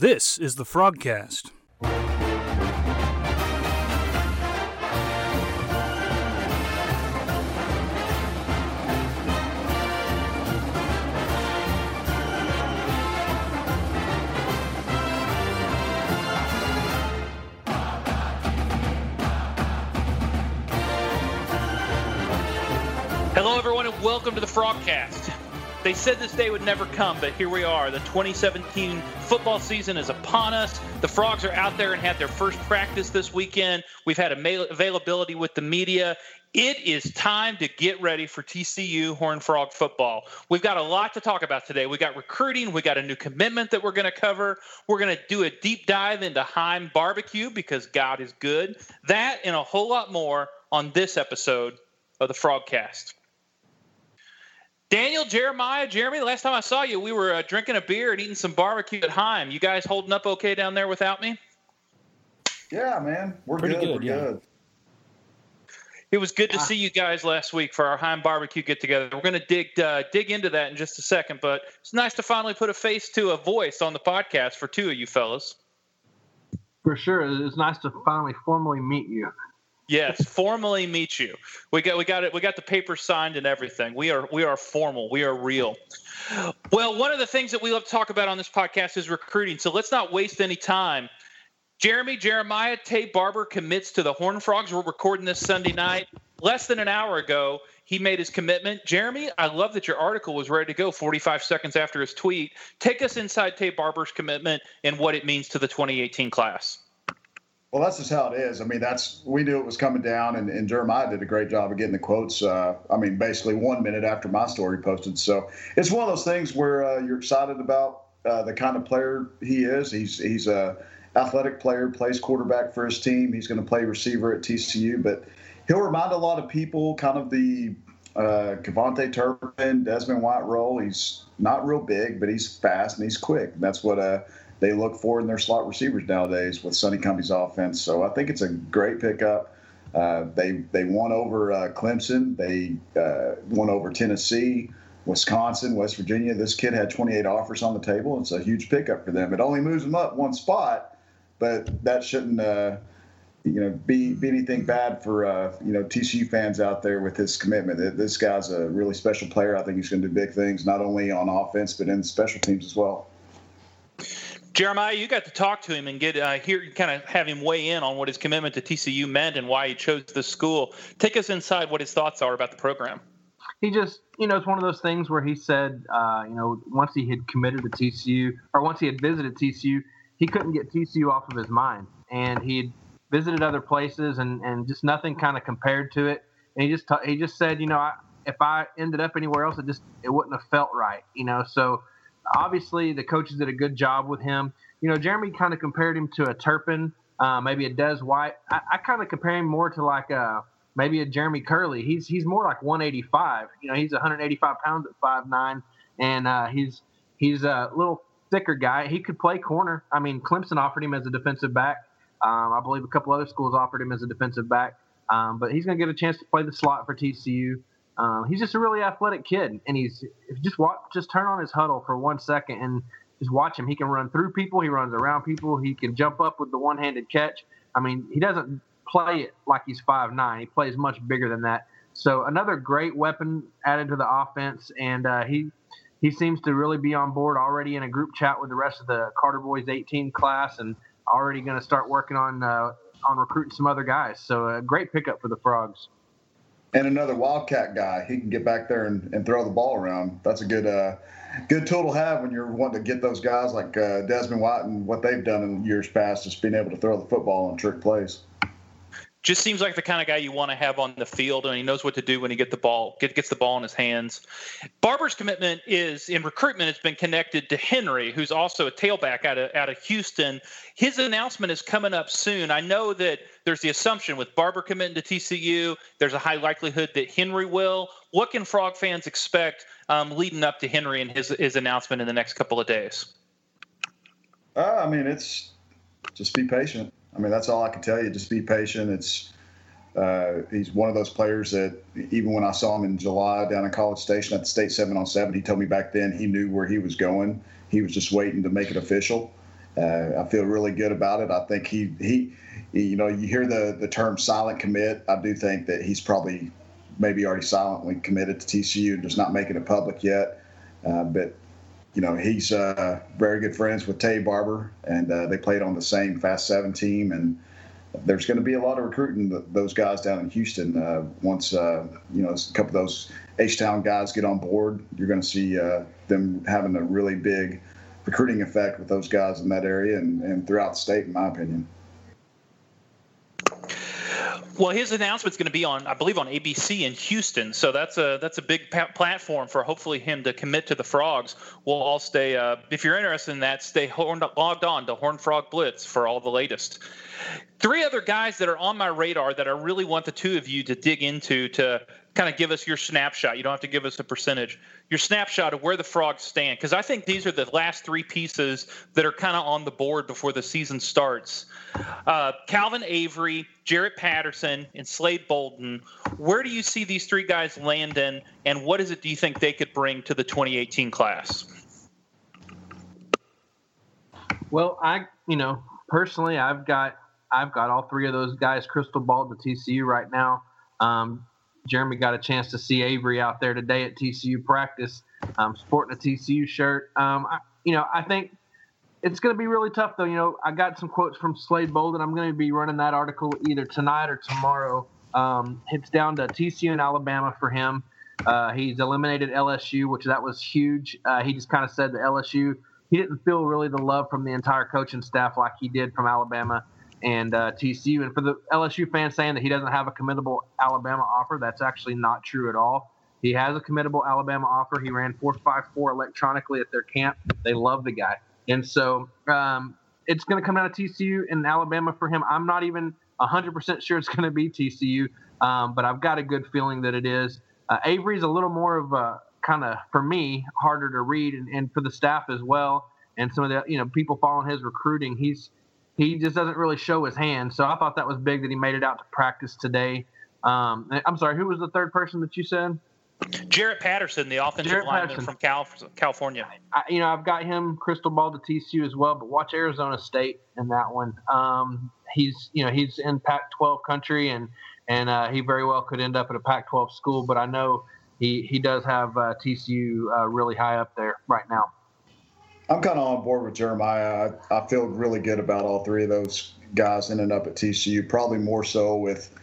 This is the Frogcast. Hello, everyone, and welcome to the Frogcast. They said this day would never come, but here we are. The 2017 football season is upon us. The Frogs are out there and had their first practice this weekend. We've had availability with the media. It is time to get ready for TCU Horn Frog football. We've got a lot to talk about today. We got recruiting, we got a new commitment that we're going to cover. We're going to do a deep dive into Heim barbecue because God is good. That and a whole lot more on this episode of the Frogcast. Daniel, Jeremiah, Jeremy, the last time I saw you, we were uh, drinking a beer and eating some barbecue at Heim. You guys holding up okay down there without me? Yeah, man. We're Pretty good. good, We're yeah. good. It was good to Ah. see you guys last week for our Heim barbecue get together. We're going to dig uh, dig into that in just a second, but it's nice to finally put a face to a voice on the podcast for two of you fellas. For sure, it's nice to finally formally meet you. Yes, formally meet you. We got we got it. We got the paper signed and everything. We are we are formal. We are real. Well, one of the things that we love to talk about on this podcast is recruiting. So let's not waste any time. Jeremy Jeremiah Tay Barber commits to the Horn Frogs. We're recording this Sunday night. Less than an hour ago, he made his commitment. Jeremy, I love that your article was ready to go 45 seconds after his tweet. Take us inside Tay Barber's commitment and what it means to the 2018 class. Well, that's just how it is. I mean, that's we knew it was coming down, and, and Jeremiah did a great job of getting the quotes. Uh, I mean, basically one minute after my story posted. So it's one of those things where uh, you're excited about uh, the kind of player he is. He's he's a athletic player, plays quarterback for his team. He's going to play receiver at TCU, but he'll remind a lot of people kind of the uh, Turpin, Desmon White role. He's not real big, but he's fast and he's quick. That's what uh, they look for in their slot receivers nowadays with Sonny Cumbie's offense. So I think it's a great pickup. Uh, they they won over uh, Clemson. They uh, won over Tennessee, Wisconsin, West Virginia. This kid had 28 offers on the table. It's a huge pickup for them. It only moves them up one spot, but that shouldn't uh, you know be be anything bad for uh, you know TCU fans out there with his commitment. This guy's a really special player. I think he's going to do big things not only on offense but in special teams as well. Jeremiah, you got to talk to him and get uh, hear kind of have him weigh in on what his commitment to TCU meant and why he chose this school. Take us inside what his thoughts are about the program. He just, you know, it's one of those things where he said, uh, you know, once he had committed to TCU or once he had visited TCU, he couldn't get TCU off of his mind, and he had visited other places and and just nothing kind of compared to it. And he just ta- he just said, you know, I, if I ended up anywhere else, it just it wouldn't have felt right, you know. So obviously the coaches did a good job with him. You know, Jeremy kind of compared him to a Turpin, uh, maybe a Des White. I, I kind of compare him more to like a maybe a Jeremy Curley. He's he's more like 185. You know, he's 185 pounds at 5'9", and uh, he's he's a little thicker guy. He could play corner. I mean, Clemson offered him as a defensive back. Um, I believe a couple other schools offered him as a defensive back. Um, but he's going to get a chance to play the slot for TCU. Um, he's just a really athletic kid, and he's just watch, just turn on his Hudl for one second and just watch him. He can run through people. He runs around people. He can jump up with the one-handed catch. I mean, he doesn't play it like he's five nine. He plays much bigger than that. So another great weapon added to the offense, and uh, he he seems to really be on board already in a group chat with the rest of the Carter Boys 18 class, and already going to start working on uh, on recruiting some other guys. So a great pickup for the Frogs. And another Wildcat guy. He can get back there and, and throw the ball around. That's a good uh, good tool to have when you're wanting to get those guys like uh, Desmon White and what they've done in years past, just being able to throw the football and trick plays. Just seems like the kind of guy you want to have on the field, and he knows what to do when he get the ball get, gets the ball in his hands. Barber's commitment is in recruitment. It's been connected to Henry, who's also a tailback out of out of Houston. His announcement is coming up soon. I know that there's the assumption with Barber committing to TCU, there's a high likelihood that Henry will. What can Frog fans expect um, leading up to Henry and his his announcement in the next couple of days? Uh, I mean, it's just be patient. I mean, that's all I can tell you. Just be patient. It's uh, he's one of those players that even when I saw him in July down in College Station at the state seven on seven, he told me back then he knew where he was going. He was just waiting to make it official. Uh, I feel really good about it. I think he he, you know, you hear the the term silent commit. I do think that he's probably maybe already silently committed to TCU, and just not making it public yet. Uh, but you know, he's uh, very good friends with Tay Barber, and uh, they played on the same Fast Seven team. And there's going to be a lot of recruiting those guys down in Houston. Uh, once uh, you know a couple of those H Town guys get on board, you're going to see uh, them having a really big recruiting effect with those guys in that area and, and throughout the state, in my opinion. Well, his announcement's going to be on, I believe, on ABC in Houston. So that's a that's a big pa- platform for hopefully him to commit to the Frogs. We'll all stay. Uh, if you're interested in that, stay horned, logged on to Horn Frog Blitz for all the latest. Three other guys that are on my radar that I really want the two of you to dig into to kind of give us your snapshot. You don't have to give us a percentage. Your snapshot of where the Frogs stand, because I think these are the last three pieces that are kind of on the board before the season starts. Uh, Calvin Avery, Jarrett Patterson, and Slade Bolden. Where do you see these three guys landing, and what is it do you think they could bring to the 2018 class? Well, I, you know, personally, I've got I've got all three of those guys crystal ball to TCU right now. Um, Jeremy got a chance to see Avery out there today at TCU practice, um, sporting a TCU shirt. Um, I, you know, I think it's going to be really tough, though. You know, I got some quotes from Slade Bolden. I'm going to be running that article either tonight or tomorrow. Um, it's down to TCU and Alabama for him. Uh, he's eliminated LSU, which that was huge. Uh, he just kind of said that LSU, he didn't feel really the love from the entire coaching staff like he did from Alabama and uh, TCU. And for the LSU fans saying that he doesn't have a committable Alabama offer, that's actually not true at all. He has a committable Alabama offer. He ran 4.54 electronically at their camp. They love the guy. And so um, it's going to come out of TCU and Alabama for him. I'm not even 100% sure it's going to be TCU, um, but I've got a good feeling that it is. Uh, Avery's a little more of a kind of, for me, harder to read and, and for the staff as well. And some of the, you know, people following his recruiting, he's he just doesn't really show his hand. So I thought that was big that he made it out to practice today. Um, I'm sorry, who was the third person that you said? Jarrett Patterson, the offensive Jarrett lineman Patterson. from Cal, California. I, you know, I've got him crystal ball to TCU as well, but watch Arizona State in that one. Um, he's, you know, he's in Pac-12 country, and and uh, he very well could end up at a Pac-12 school. But I know he he does have uh, TCU uh, really high up there right now. I'm kind of on board with Jeremiah. I, I, feel really good about all three of those guys ending up at TCU. Probably more so with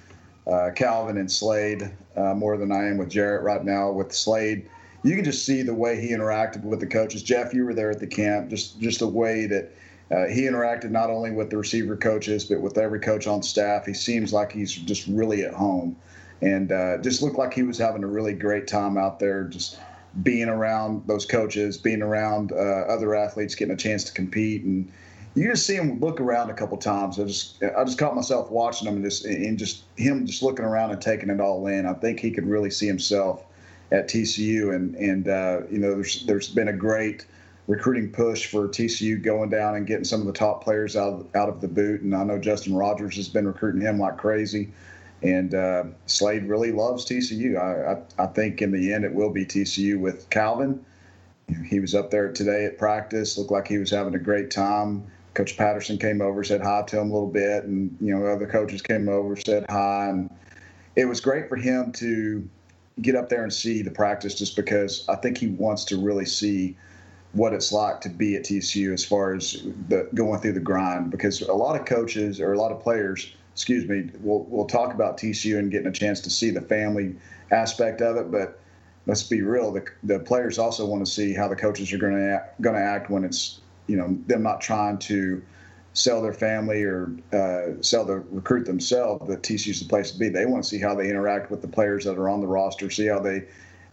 uh, Calvin and Slade uh, more than I am with Jarrett right now. With Slade, you can just see the way he interacted with the coaches. Jeff, you were there at the camp. Just just the way that uh, he interacted not only with the receiver coaches but with every coach on staff. He seems like he's just really at home, and uh, just looked like he was having a really great time out there. Just being around those coaches, being around uh, other athletes, getting a chance to compete, and you just see him look around a couple times. I just I just caught myself watching him and just and just him just looking around and taking it all in. I think he could really see himself at TCU, and and uh, you know there's there's been a great recruiting push for TCU going down and getting some of the top players out out of the boot, and I know Justin Rogers has been recruiting him like crazy. And uh, Slade really loves TCU. I, I, I, think in the end it will be TCU with Calvin. He was up there today at practice, looked like he was having a great time. Coach Patterson came over, said hi to him a little bit, and you know other coaches came over, said hi, and it was great for him to get up there and see the practice, just because I think he wants to really see what it's like to be at TCU as far as the going through the grind. Because a lot of coaches or a lot of players excuse me, we'll we'll talk about TCU and getting a chance to see the family aspect of it, but let's be real, the the players also want to see how the coaches are going to going to act when it's you know them not trying to sell their family or uh, sell the recruit themselves. That TCU's the place to be. They want to see how they interact with the players that are on the roster, see how they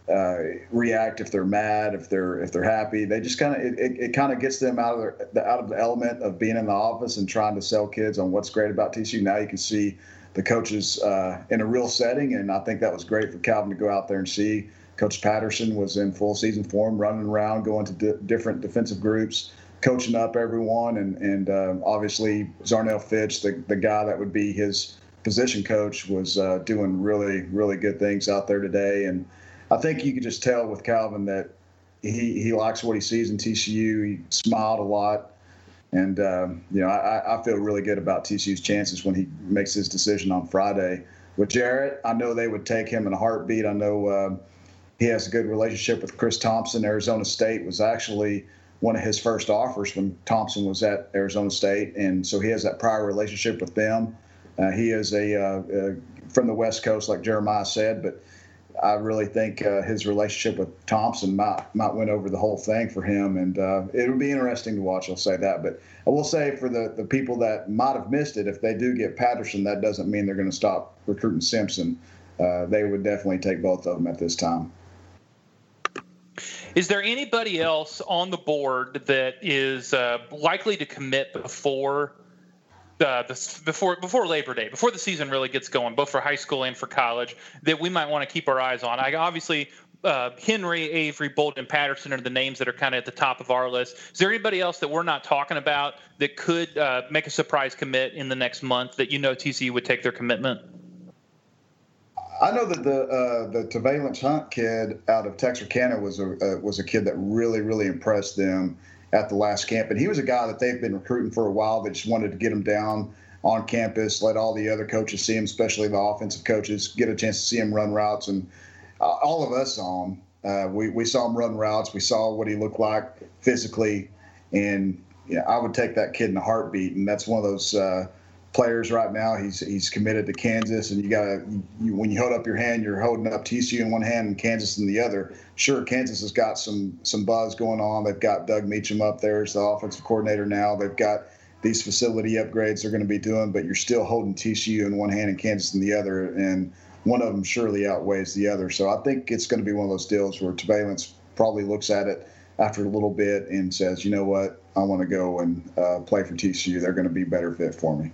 uh, react if they're mad, if they're if they're happy. They just kind of it, it, it kind of gets them out of their, the, out of the element of being in the office and trying to sell kids on what's great about TCU. Now you can see the coaches uh, in a real setting, and I think that was great for Calvin to go out there and see. Coach Patterson was in full season form, running around, going to di- different defensive groups, coaching up everyone, and and uh, obviously Zarnell Fitch, the the guy that would be his position coach, was uh, doing really really good things out there today, and I think you could just tell with Calvin that he, he likes what he sees in TCU. He smiled a lot And um, you know, I, I feel really good about TCU's chances when he makes his decision on Friday. With Jarrett, I know they would take him in a heartbeat. I know uh, he has a good relationship with Chris Thomsen. Arizona State was actually one of his first offers when Thomsen was at Arizona State, and so he has that prior relationship with them. Uh, he is a uh, uh, from the West Coast, like Jeremiah said, but I really think uh, his relationship with Thomsen might might win over the whole thing for him, and uh, it would be interesting to watch. I'll say that, but I will say for the the people that might have missed it, if they do get Patterson, that doesn't mean they're going to stop recruiting Simpson. Uh, they would definitely take both of them at this time. Is there anybody else on the board that is uh, likely to commit before before before Labor Day, before the season really gets going, both for high school and for college, that we might want to keep our eyes on? I obviously. Uh, Henry, Avery, Bolden, Patterson are the names that are kind of at the top of our list. Is there anybody else that we're not talking about that could uh, make a surprise commit in the next month that you know TCU would take their commitment? I know that the uh, the Te'Vailance Hunt kid out of Texarkana was a uh, was a kid that really really impressed them at the last camp, and he was a guy that they've been recruiting for a while. They just wanted to get him down on campus, let all the other coaches see him, especially the offensive coaches, get a chance to see him run routes, and uh, all of us saw him. Uh, we we saw him run routes. We saw what he looked like physically, and yeah, I would take that kid in a heartbeat. And that's one of those uh, players right now. He's he's committed to Kansas, and you got to when you hold up your hand, you're holding up TCU in one hand and Kansas in the other. Sure, Kansas has got some some buzz going on. They've got Doug Meacham up there as the offensive coordinator now. They've got these facility upgrades they're going to be doing, but you're still holding TCU in one hand and Kansas in the other, and one of them surely outweighs the other. So I think it's going to be one of those deals where Te'Vailance probably looks at it after a little bit and says, you know what, I want to go and uh, play for TCU. They're going to be better fit for me.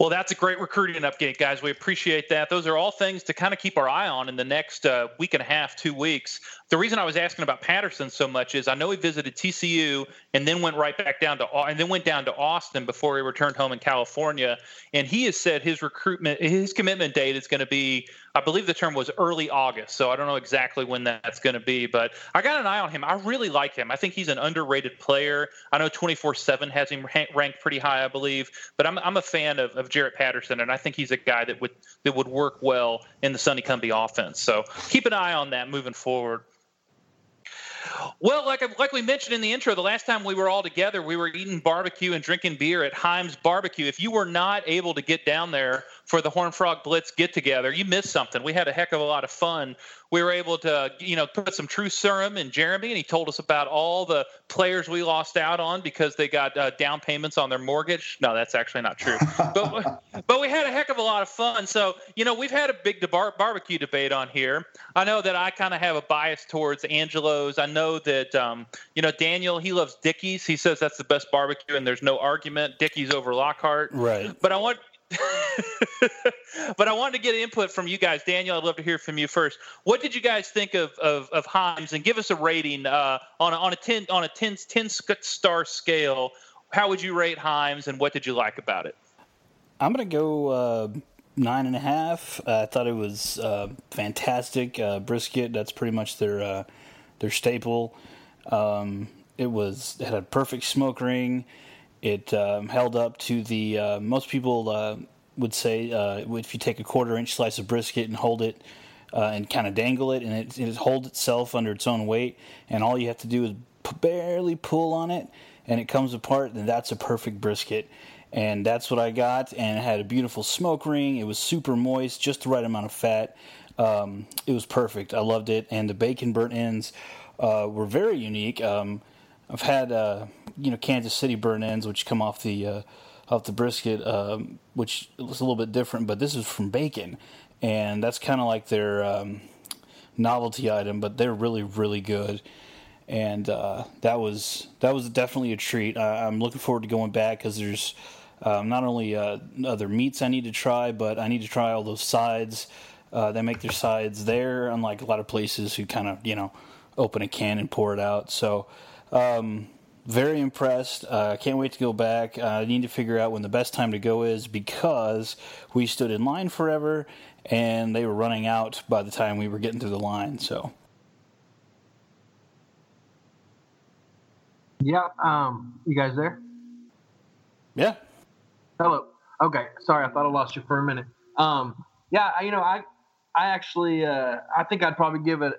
Well, that's a great recruiting update, guys. We appreciate that. Those are all things to kind of keep our eye on in the next uh, week and a half, two weeks. The reason I was asking about Patterson so much is I know he visited TCU and then went right back down to and then went down to Austin before he returned home in California. And he has said his recruitment, his commitment date is going to be I believe the term was early August, so I don't know exactly when that's going to be, but I got an eye on him. I really like him. I think he's an underrated player. I know 24 7 has him ranked pretty high, I believe, but I'm, I'm a fan of, of Jarrett Patterson, and I think he's a guy that would that would work well in the Sonny Cumbie offense. So keep an eye on that moving forward. Well, like like we mentioned in the intro, the last time we were all together, we were eating barbecue and drinking beer at Heim's Barbecue. If you were not able to get down there for the Horn Frog Blitz get together, you missed something. We had a heck of a lot of fun. We were able to, you know, put some true serum in Jeremy, and he told us about all the players we lost out on because they got uh, down payments on their mortgage. No, that's actually not true. but but we had a heck of a lot of fun. So you know, we've had a big debar- barbecue debate on here. I know that I kind of have a bias towards Angelo's. I know that um, you know Daniel he loves Dickey's. He says that's the best barbecue, and there's no argument. Dickey's over Lockhart. Right. But I want but I wanted to get input from you guys. Daniel, I'd love to hear from you first. What did you guys think of of, of Heim's, and give us a rating uh, on a, on a ten on a 10, 10 star scale? How would you rate Heim's, and what did you like about it? I'm gonna go uh, nine and a half. Uh, I thought it was uh, fantastic uh, brisket. That's pretty much their uh, their staple. Um, it was it had a perfect smoke ring. It um, held up to the uh, most people uh, would say uh, if you take a quarter inch slice of brisket and hold it uh, and kind of dangle it, and it, it holds itself under its own weight, and all you have to do is p- barely pull on it, and it comes apart, and that's a perfect brisket. And that's what I got, and it had a beautiful smoke ring. It was super moist, just the right amount of fat. Um, it was perfect. I loved it, and the bacon burnt ends uh, were very unique. Um, I've had uh, you know Kansas City burn ends, which come off the uh, off the brisket, um, which is a little bit different. But this is from bacon, and that's kind of like their um, novelty item. But they're really really good, and uh, that was that was definitely a treat. I, am looking forward to going back because there's um, not only uh, other meats I need to try, but I need to try all those sides. Uh, they make their sides there, unlike a lot of places who kind of you know open a can and pour it out. So. Um, very impressed. I uh, can't wait to go back. Uh, I need to figure out when the best time to go is because we stood in line forever and they were running out by the time we were getting to the line. So. Yeah. Um, you guys there? Yeah. Hello. Okay. Sorry, I thought I lost you for a minute. Um, yeah, you know, I, I actually, uh, I think I'd probably give it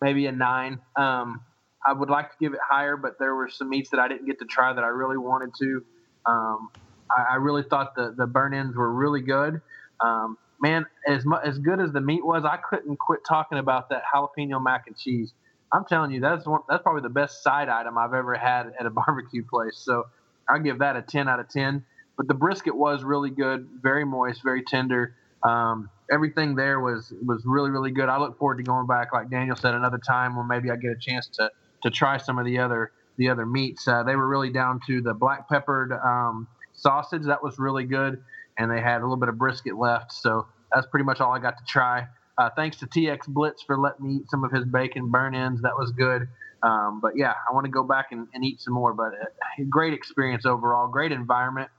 maybe a nine. Um, I would like to give it higher, but there were some meats that I didn't get to try that I really wanted to. Um, I, I, really thought the the burn ends were really good. Um, man, as mu- as good as the meat was, I couldn't quit talking about that jalapeno mac and cheese. I'm telling you, that's one, that's probably the best side item I've ever had at a barbecue place. So I give that a 10 out of 10. But the brisket was really good, very moist, very tender. Um, everything there was was really really good. I look forward to going back, like Daniel said, another time when maybe I get a chance to to try some of the other the other meats. Uh, they were really down to the black peppered um, sausage that was really good, and they had a little bit of brisket left. So that's pretty much all I got to try. Uh, thanks to TX Blitz for letting me eat some of his bacon burn ends. That was good. Um, but yeah, I want to go back and, and eat some more. But uh, great experience overall. Great environment.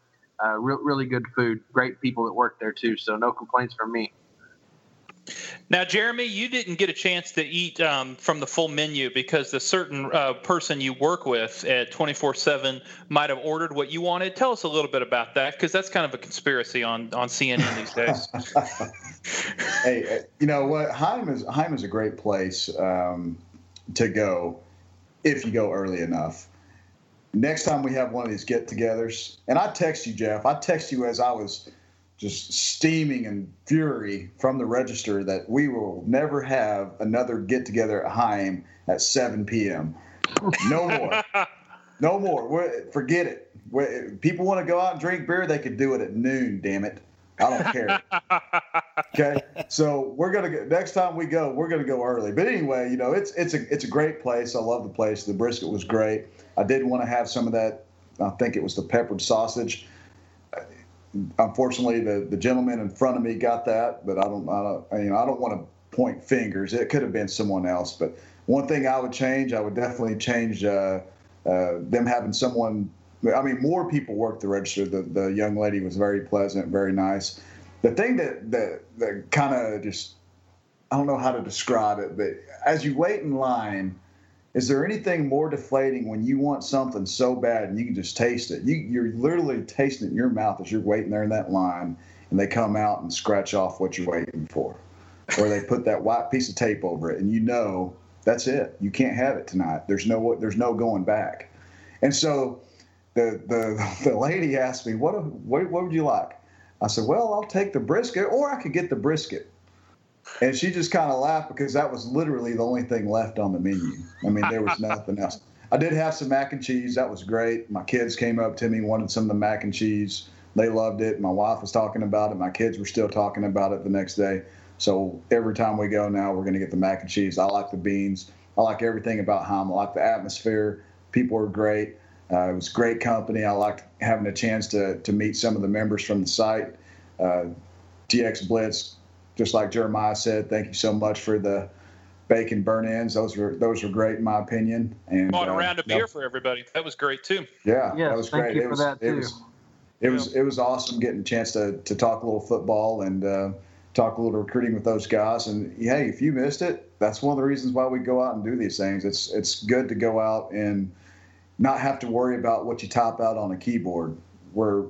Uh, re- really good food. Great people that work there too. So no complaints from me. Now, Jeremy, you didn't get a chance to eat um, from the full menu because the certain uh, person you work with at 24 7 might have ordered what you wanted. Tell us a little bit about that because that's kind of a conspiracy on, on CNN these days. hey, uh, you know what? Heim is, Heim is a great place um, to go if you go early enough. Next time we have one of these get togethers, and I text you, Jeff, I text you as I was just steaming in fury from the register that we will never have another get together at Heim at 7 p.m. No more. no more. We're, forget it. We're, people want to go out and drink beer, they could do it at noon, damn it. I don't care. okay, so we're gonna go next time we go. We're gonna go early. But anyway, you know, it's it's a it's a great place. I love the place. The brisket was great. I did want to have some of that. I think it was the peppered sausage unfortunately, the, the gentleman in front of me got that, but I don't, I don't, you know, I don't want to point fingers. It could have been someone else. But one thing I would change, I would definitely change uh, uh, them having someone. I mean, more people work the register. The the young lady was very pleasant, very nice. The thing that that that kind of just, I don't know how to describe it, but as you wait in line is there anything more deflating when you want something so bad and you can just taste it? You, you're literally tasting it in your mouth as you're waiting there in that line, and they come out and scratch off what you're waiting for, or they put that white piece of tape over it, and you know that's it. You can't have it tonight. There's no there's no going back. And so the the the lady asked me, "What what, what would you like?" I said, "Well, I'll take the brisket, or I could get the brisket." And she just kind of laughed because that was literally the only thing left on the menu. I mean, there was nothing else. I did have some mac and cheese. That was great. My kids came up to me, wanted some of the mac and cheese. They loved it. My wife was talking about it. My kids were still talking about it the next day. So every time we go now, we're going to get the mac and cheese. I like the beans. I like everything about Heim. I like the atmosphere. People are great. Uh, it was great company. I liked having a chance to to meet some of the members from the site. Uh, TX Blitz just like Jeremiah said, thank you so much for the bacon burn ends. Those were those were great in my opinion. And bought a uh, round of beer for everybody. That was great too. Yeah, yes, that was thank great. You it for was, that it too. was it was it was awesome getting a chance to to talk a little football and uh, talk a little recruiting with those guys. And hey, if you missed it, that's one of the reasons why we go out and do these things. It's it's good to go out and not have to worry about what you type out on a keyboard where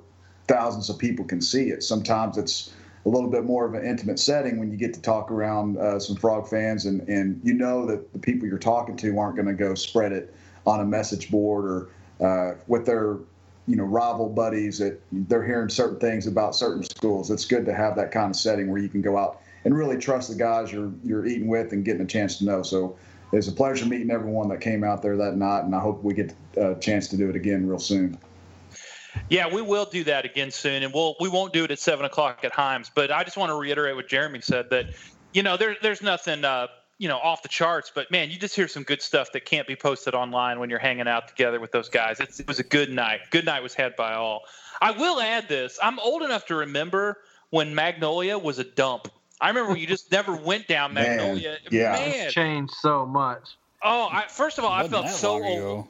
thousands of people can see it. Sometimes it's a little bit more of an intimate setting when you get to talk around uh, some frog fans and, and you know that the people you're talking to aren't going to go spread it on a message board or uh, with their you know rival buddies that they're hearing certain things about certain schools. It's good to have that kind of setting where you can go out and really trust the guys you're you're eating with and getting a chance to know. So it's a pleasure meeting everyone that came out there that night and i hope we get a chance to do it again real soon yeah, we will do that again soon, and we'll we won't do it at seven o'clock at Heims. But I just want to reiterate what Jeremy said that you know there there's nothing uh, you know off the charts, but man, you just hear some good stuff that can't be posted online when you're hanging out together with those guys. It's, it was a good night. Good night was had by all. I will add this: I'm old enough to remember when Magnolia was a dump. I remember you just never went down Magnolia. Man, yeah, man. It's changed so much. Oh, I, first of all, I felt so old.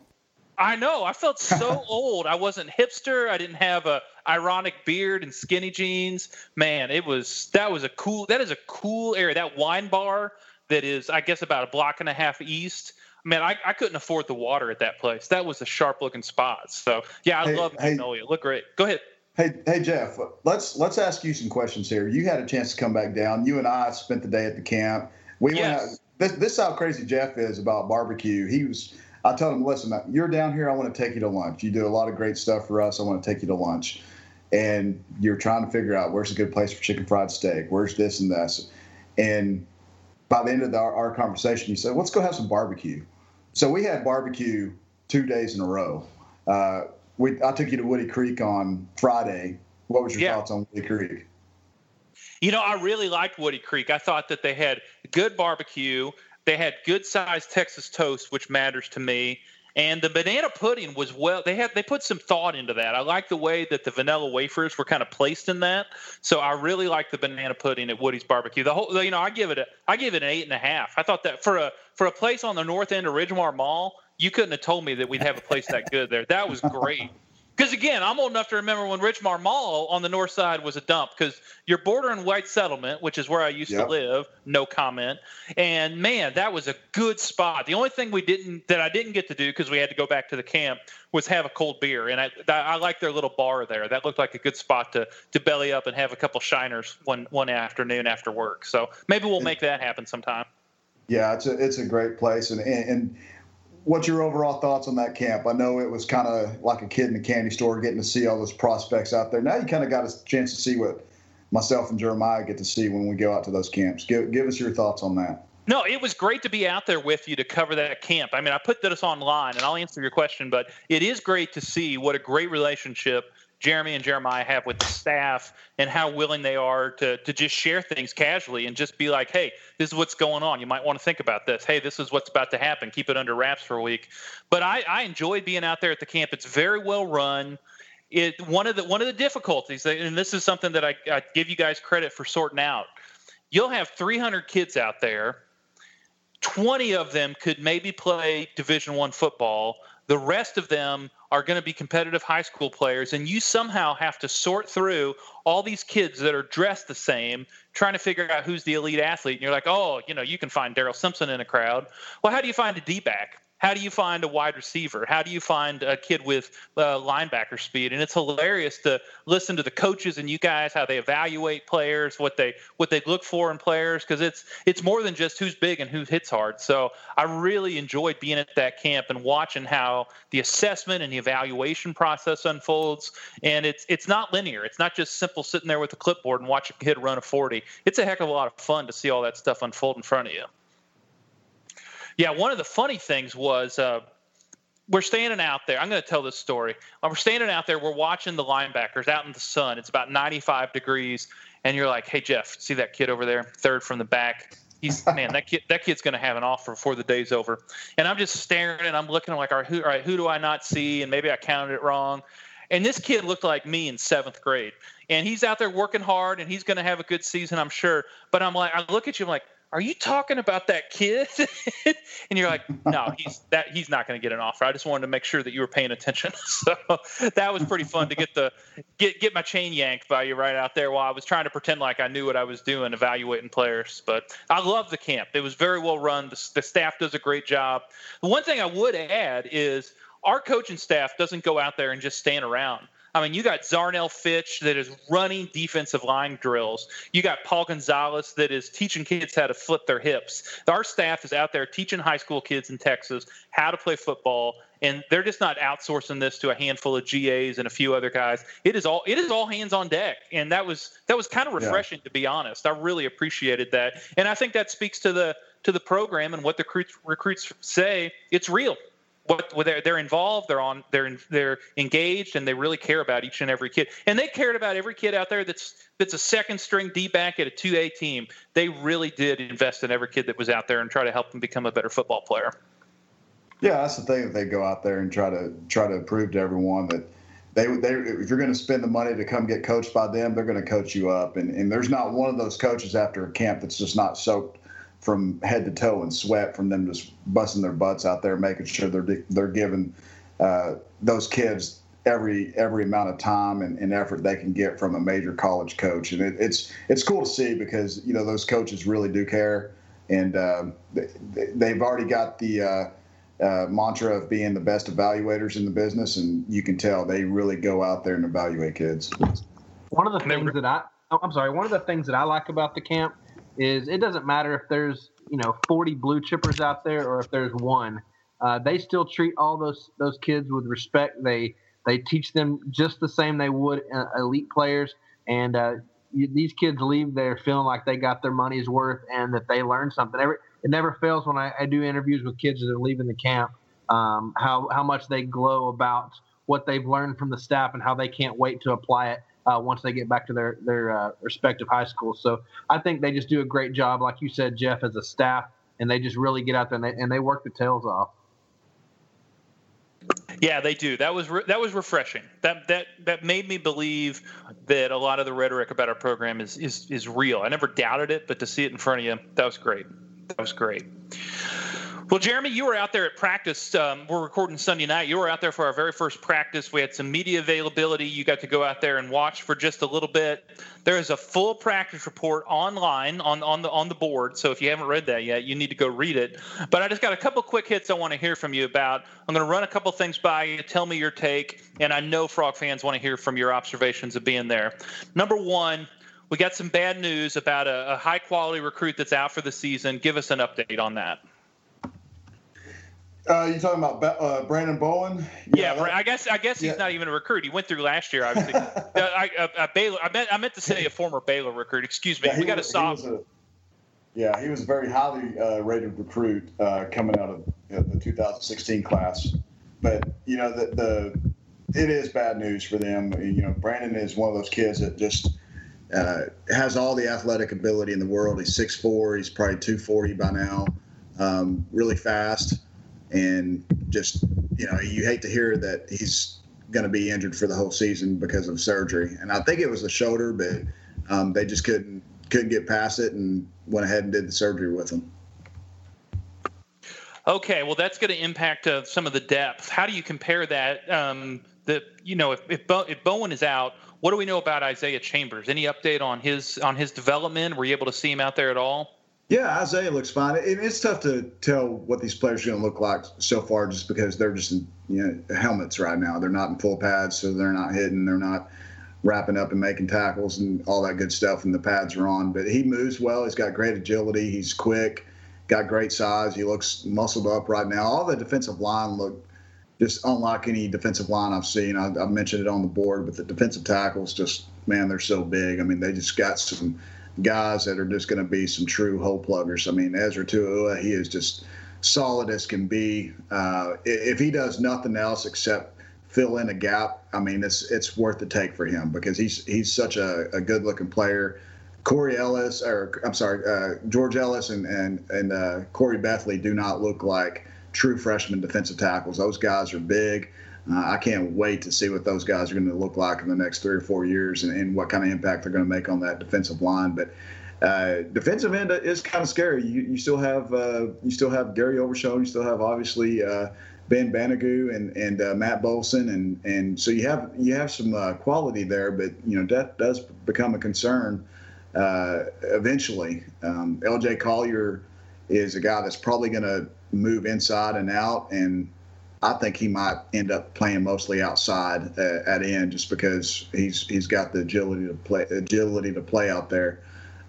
I know. I felt so old. I wasn't hipster. I didn't have a ironic beard and skinny jeans. Man, it was that was a cool. That is a cool area. That wine bar that is, I guess, about a block and a half east man, I, I couldn't afford the water at that place. That was a sharp looking spot. So yeah, I Hey, love hey. Magnolia. Look great. Go ahead. Hey, hey, Jeff. Let's let's ask you some questions here. You had a chance to come back down. You and I spent the day at the camp. We went out. This, this is how crazy Jeff is about barbecue. He was. I told him, listen, you're down here. I want to take you to lunch. You do a lot of great stuff for us. I want to take you to lunch. And you're trying to figure out where's a good place for chicken fried steak. Where's this and this. And by the end of the, our, our conversation, you said, let's go have some barbecue. So we had barbecue two days in a row. Uh, we, I took you to Woody Creek on Friday. What was your Yeah. thoughts on Woody Creek? You know, I really liked Woody Creek. I thought that they had good barbecue. They had good sized Texas toast, which matters to me. And the banana pudding was well. They had they put some thought into that. I like the way that the vanilla wafers were kind of placed in that. So I really like the banana pudding at Woody's Barbecue. The whole, you know, I give it a I give it an eight and a half. I thought that for a for a place on the north end of Ridgmar Mall, you couldn't have told me that we'd have a place that good there. That was great. Because again, I'm old enough to remember when Ridgmar Mall on the north side was a dump. Because you're bordering white settlement, which is where I used Yep. to live. No comment. And man, that was a good spot. The only thing we didn't that I didn't get to do because we had to go back to the camp was have a cold beer. And I I like their little bar there. That looked like a good spot to to belly up and have a couple shiners one one afternoon after work. So maybe we'll make that happen sometime. Yeah, it's a it's a great place. And and, and what's your overall thoughts on that camp? I know it was kind of like a kid in a candy store getting to see all those prospects out there. Now you kind of got a chance to see what myself and Jeremiah get to see when we go out to those camps. Give give us your thoughts on that. No, it was great to be out there with you to cover that camp. I mean, I put this online and I'll answer your question, but it is great to see what a great relationship Jeremy and Jeremiah have with the staff and how willing they are to, to just share things casually and just be like, hey, this is what's going on. You might want to think about this. Hey, this is what's about to happen. Keep it under wraps for a week. But I, I enjoyed being out there at the camp. It's very well run. It one of the one of the difficulties, and this is something that I, I give you guys credit for sorting out. You'll have 300 kids out there 20 of them could maybe play division one football the rest of them are going to be competitive high school players and you somehow have to sort through all these kids that are dressed the same trying to figure out who's the elite athlete and you're like oh you know you can find daryl simpson in a crowd. Well how do you find a d-back how do you find a wide receiver? How do you find a kid with uh, linebacker speed? And it's hilarious to listen to the coaches and you guys how they evaluate players, what they what they look for in players, because it's it's more than just who's big and who hits hard. So I really enjoyed being at that camp and watching how the assessment and the evaluation process unfolds. And it's it's not linear. It's not just simple sitting there with a clipboard and watch a kid run a 40. It's a heck of a lot of fun to see all that stuff unfold in front of you. Yeah, one of the funny things was uh, we're standing out there. I'm going to tell this story. When we're standing out there, we're watching the linebackers out in the sun. It's about 95 degrees, and you're like, "Hey, Jeff, see that kid over there, third from the back? He's man, that kid, that kid's going to have an offer before the day's over." And I'm just staring, and I'm looking. I'm like, "All right, who, all right, who do I not see?" And maybe I counted it wrong. And this kid looked like me in seventh grade, and he's out there working hard, and he's going to have a good season, I'm sure. But I'm like, I look at you, I'm like are you talking about that kid? and you're like, no, he's that he's not going to get an offer. I just wanted to make sure that you were paying attention. so that was pretty fun to get the get get my chain yanked by you right out there while I was trying to pretend like I knew what I was doing, evaluating players. But I love the camp. It was very well run. The, the staff does a great job. The one thing I would add is our coaching staff doesn't go out there and just stand around. I mean, you got Zarnell Fitch that is running defensive line drills. You got Paul Gonzales that is teaching kids how to flip their hips. Our staff is out there teaching high school kids in Texas how to play football, and they're just not outsourcing this to a handful of GAs and a few other guys. It is all it is all hands on deck, and that was that was kind of refreshing yeah. to be honest. I really appreciated that, and I think that speaks to the to the program and what the recruits, recruits say. It's real what they're they're involved, they're on, they're in, they're engaged, and they really care about each and every kid. And they cared about every kid out there that's that's a second string D back at a two A team. They really did invest in every kid that was out there and try to help them become a better football player. Yeah, that's the thing that they go out there and try to try to prove to everyone that they they if you're going to spend the money to come get coached by them, they're going to coach you up. And and there's not one of those coaches after a camp that's just not soaked from head to toe in sweat from them just busting their butts out there, making sure they're they're giving uh, those kids every every amount of time and, and, effort they can get from a major college coach, and it, it's it's cool to see because you know those coaches really do care, and uh, they, they've already got the uh, uh, mantra of being the best evaluators in the business, and you can tell they really go out there and evaluate kids. One of the things that I, oh, I'm sorry, one of the things that I like about the camp is it doesn't matter if there's you know 40 blue chippers out there or if there's one. Uh, they still treat all those those kids with respect. They they teach them just the same they would uh, elite players, and uh, you, these kids leave there feeling like they got their money's worth and that they learned something. Every, it never fails when I, I, do interviews with kids that are leaving the camp, um, how how much they glow about what they've learned from the staff and how they can't wait to apply it uh, once they get back to their their uh, respective high schools. So I think they just do a great job, like you said, Jeff, as a staff, and they just really get out there and they, and they work the tails off. Yeah, they do. That was re- that was refreshing. That that that made me believe that a lot of the rhetoric about our program is is is real. I never doubted it, but to see it in front of you, that was great. That was great. Well, Jeremy, you were out there at practice. Um, we're recording Sunday night. You were out there for our very first practice. We had some media availability. You got to go out there and watch for just a little bit. There is a full practice report online on, on the on the board. So if you haven't read that yet, you need to go read it. But I just got a couple quick hits I want to hear from you about. I'm going to run a couple things by you. Tell me your take, and I know Frog fans want to hear from your observations of being there. Number one. We got some bad news about a, a high quality recruit that's out for the season. Give us an update on that. Uh, you talking about uh, Brandon Bowen? Yeah, yeah I guess I guess he's yeah. not even a recruit. He went through last year, obviously. uh, I, uh, Baylor. I meant I meant to say a former Baylor recruit. Excuse me. Yeah, we got to stop. Yeah, he was a very highly uh, rated recruit uh, coming out of the 2016 class. But you know the, the it is bad news for them. You know, Brandon is one of those kids that just uh, has all the athletic ability in the world. He's 6'4", He's probably 240 by now. Um, really fast and just you know you hate to hear that he's going to be injured for the whole season because of surgery. And I think it was the shoulder, but um, they just couldn't couldn't get past it and went ahead and did the surgery with him. Okay, well that's going to impact uh, some of the depth. How do you compare that? Um, that you know, if if, Bo- if Bowen is out, what do we know about Isaiah Chambers? Any update on his on his development? Were you able to see him out there at all? Yeah, Isaiah looks fine. it's tough to tell what these players are going to look like so far, just because they're just in you know helmets right now. They're not in full pads, so they're not hitting. They're not wrapping up and making tackles and all that good stuff. And the pads are on, but he moves well. He's got great agility. He's quick. Got great size. He looks muscled up right now. All the defensive line look just unlike any defensive line I've seen. I, I mentioned it on the board, but the defensive tackles just man, they're so big. I mean, they just got some guys that are just going to be some true hole pluggers. I mean, Ezra Tuaua, he is just solid as can be. Uh, if he does nothing else except fill in a gap, I mean, it's it's worth the take for him because he's he's such a, a good looking player. Corey Ellis, or I'm sorry, uh, George Ellis and and and uh, Corey Bethley do not look like true freshman defensive tackles. Those guys are big. Uh, I can't wait to see what those guys are going to look like in the next three or four years and, and what kind of impact they're going to make on that defensive line. But uh, defensive end is kind of scary. You, you still have uh, you still have Gary Overshown. You still have obviously uh, Ben Banogu and and uh, Matt Boesen, and and so you have you have some uh, quality there. But you know that does become a concern eventually. Um, L.J. Collier is a guy that's probably going to move inside and out and I think he might end up playing mostly outside uh, at end just because he's he's got the agility to play agility to play out there.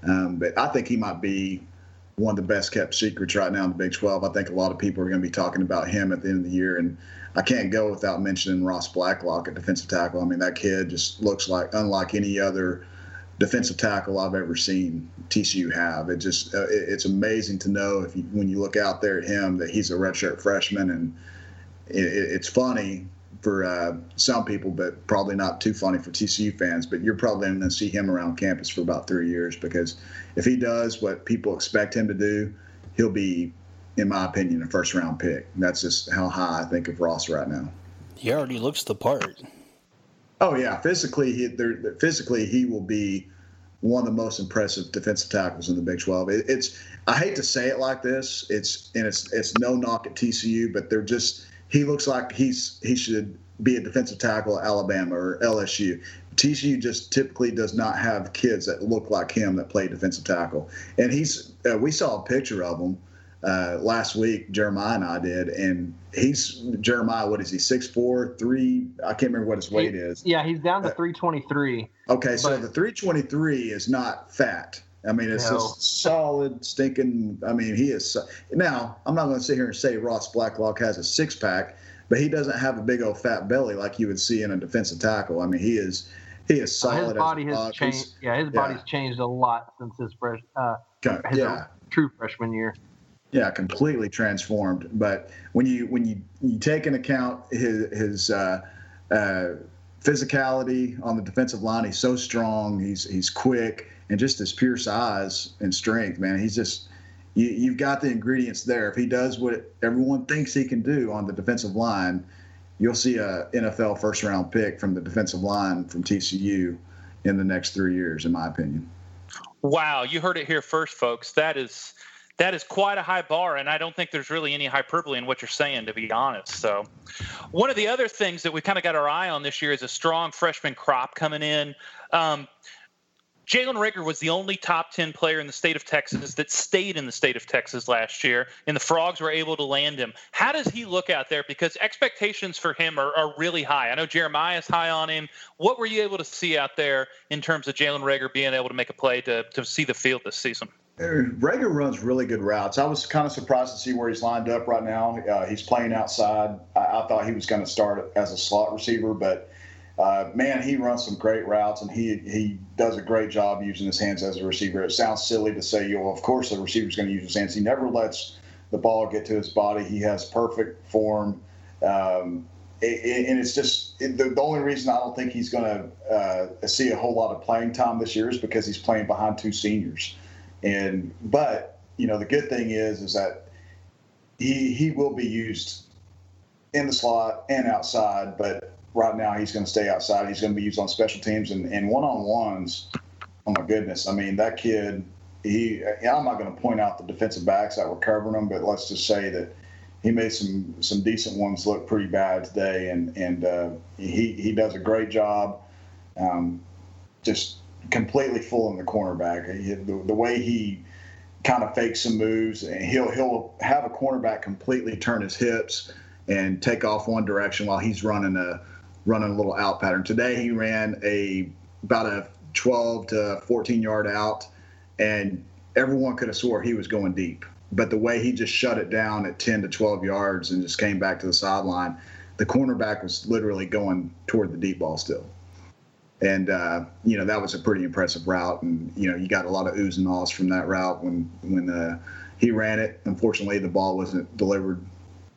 Um, but I think he might be one of the best kept secrets right now in the Big 12. I think a lot of people are going to be talking about him at the end of the year, and I can't go without mentioning Ross Blacklock at defensive tackle. I mean, that kid just looks like unlike any other defensive tackle I've ever seen TCU have. It just uh, it, it's amazing to know if you, when you look out there at him that he's a redshirt freshman and it, it's funny for uh, some people, but probably not too funny for TCU fans. But you're probably going to see him around campus for about three years because if he does what people expect him to do, he'll be, in my opinion, a first round pick. That's just how high I think of Ross right now. He already looks the part. Oh yeah, physically, he, physically he will be one of the most impressive defensive tackles in the Big 12. It, it's I hate to say it like this. It's and it's it's no knock at TCU, but they're just he looks like he's he should be a defensive tackle at Alabama or LSU. TCU just typically does not have kids that look like him that play defensive tackle. And he's uh, we saw a picture of him uh, last week. Jeremiah and I did, and he's Jeremiah. What is he? Six four, three. I can't remember what his weight He- is. Yeah, he's down to Uh, 323. Okay, so the 323 is not fat. I mean, it's No. just solid, stinking. I mean, he is. Now, I'm not going to sit here and say Ross Blacklock has a six pack, but he doesn't have a big old fat belly like you would see in a defensive tackle. I mean, he is. He is Uh, solid. his as a body has changed. He's- Yeah, his yeah. body's changed a lot since his fresh, uh, his yeah, true freshman year. yeah, completely transformed. But when you when you you take into account his his uh, uh, physicality on the defensive line, he's so strong. He's he's quick and just his pure size and strength, man. He's just you, you've got the ingredients there. If he does what everyone thinks he can do on the defensive line, you'll see a NFL first round pick from the defensive line from TCU in the next three years, in my opinion. Wow, you heard it here first, folks. That is that is quite a high bar, and I don't think there's really any hyperbole in what you're saying, to be honest. So, one of the other things that we kind of got our eye on this year is a strong freshman crop coming in. Um, Jalen Reagor was the only top 10 player in the state of Texas that stayed in the state of Texas last year, and the Frogs were able to land him. How does he look out there? Because expectations for him are, are really high. I know Jeremiah's high on him. What were you able to see out there in terms of Jalen Reagor being able to make a play to, to see the field this season? Reagor runs really good routes. I was kind of surprised to see where he's lined up right now. Uh, he's playing outside. I, I thought he was going to start as a slot receiver, but uh, man, he runs some great routes and he he does a great job using his hands as a receiver. It sounds silly to say, you know, of course the receiver's going to use his hands. He never lets the ball get to his body. He has perfect form. Um, and it's just the only reason I don't think he's going to uh, see a whole lot of playing time this year is because he's playing behind two seniors. And but you know the good thing is is that he he will be used in the slot and outside, but right now he's going to stay outside. He's going to be used on special teams and, and one on ones. Oh my goodness! I mean that kid. He I'm not going to point out the defensive backs that were covering him, but let's just say that he made some some decent ones look pretty bad today, and and uh, he he does a great job. Um, just completely fooling the cornerback. He, the, the way he kind of fakes some moves, and he'll he'll have a cornerback completely turn his hips and take off one direction while he's running a running a little out pattern. Today he ran a about a 12 to 14 yard out, and everyone could have swore he was going deep. But the way he just shut it down at 10 to 12 yards and just came back to the sideline, the cornerback was literally going toward the deep ball still and uh, you know that was a pretty impressive route and you know you got a lot of oohs and ahs from that route when when uh, he ran it unfortunately the ball wasn't delivered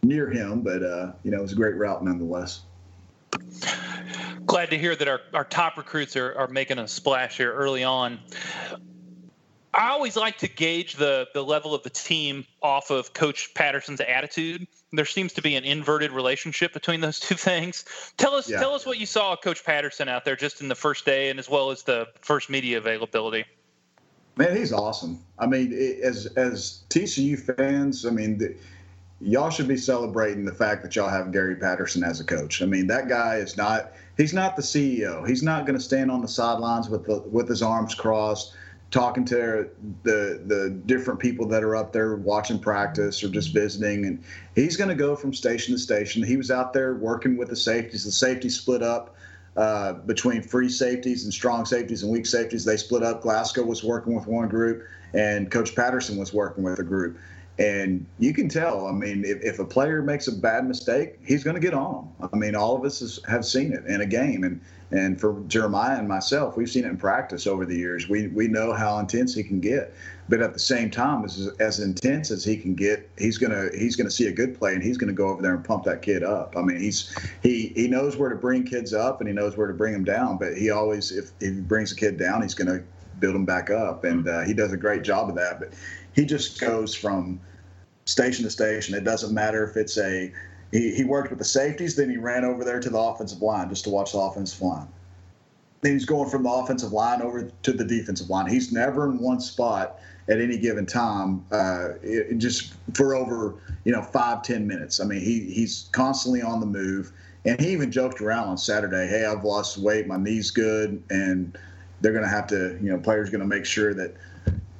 near him but uh, you know it was a great route nonetheless Glad to hear that our, our top recruits are, are making a splash here early on. I always like to gauge the, the level of the team off of Coach Patterson's attitude. There seems to be an inverted relationship between those two things. Tell us Yeah. tell us what you saw Coach Patterson out there just in the first day and as well as the first media availability. man he's awesome i mean as as tcu fans i mean the, y'all should be celebrating the fact that y'all have gary patterson as a coach. I mean that guy is not he's not the ceo he's not going to stand on the sidelines with the with his arms crossed talking to the the different people that are up there watching practice or just visiting. And he's going to go from station to station. He was out there working with the safeties. The safety split up uh, between free safeties and strong safeties and weak safeties. They split up. Glasgow was working with one group and coach patterson was working with a group and you can tell i mean if, if a player makes a bad mistake he's going to get on i mean all of us has, have seen it in a game and and for Jeremiah and myself, we've seen it in practice over the years. We we know how intense he can get, but at the same time, as as intense as he can get, he's gonna he's gonna see a good play and he's gonna go over there and pump that kid up. I mean, he's he he knows where to bring kids up and he knows where to bring them down. But he always if, if he brings a kid down, he's gonna build him back up, and uh, he does a great job of that. But he just goes from station to station. It doesn't matter if it's a he, he worked with the safeties, then he ran over there to the offensive line just to watch the offensive line. Then he's going from the offensive line over to the defensive line. He's never in one spot at any given time, uh, it, just for over you know five ten minutes. I mean, he he's constantly on the move, and he even joked around on Saturday, "Hey, I've lost weight, my knee's good, and they're going to have to you know players going to make sure that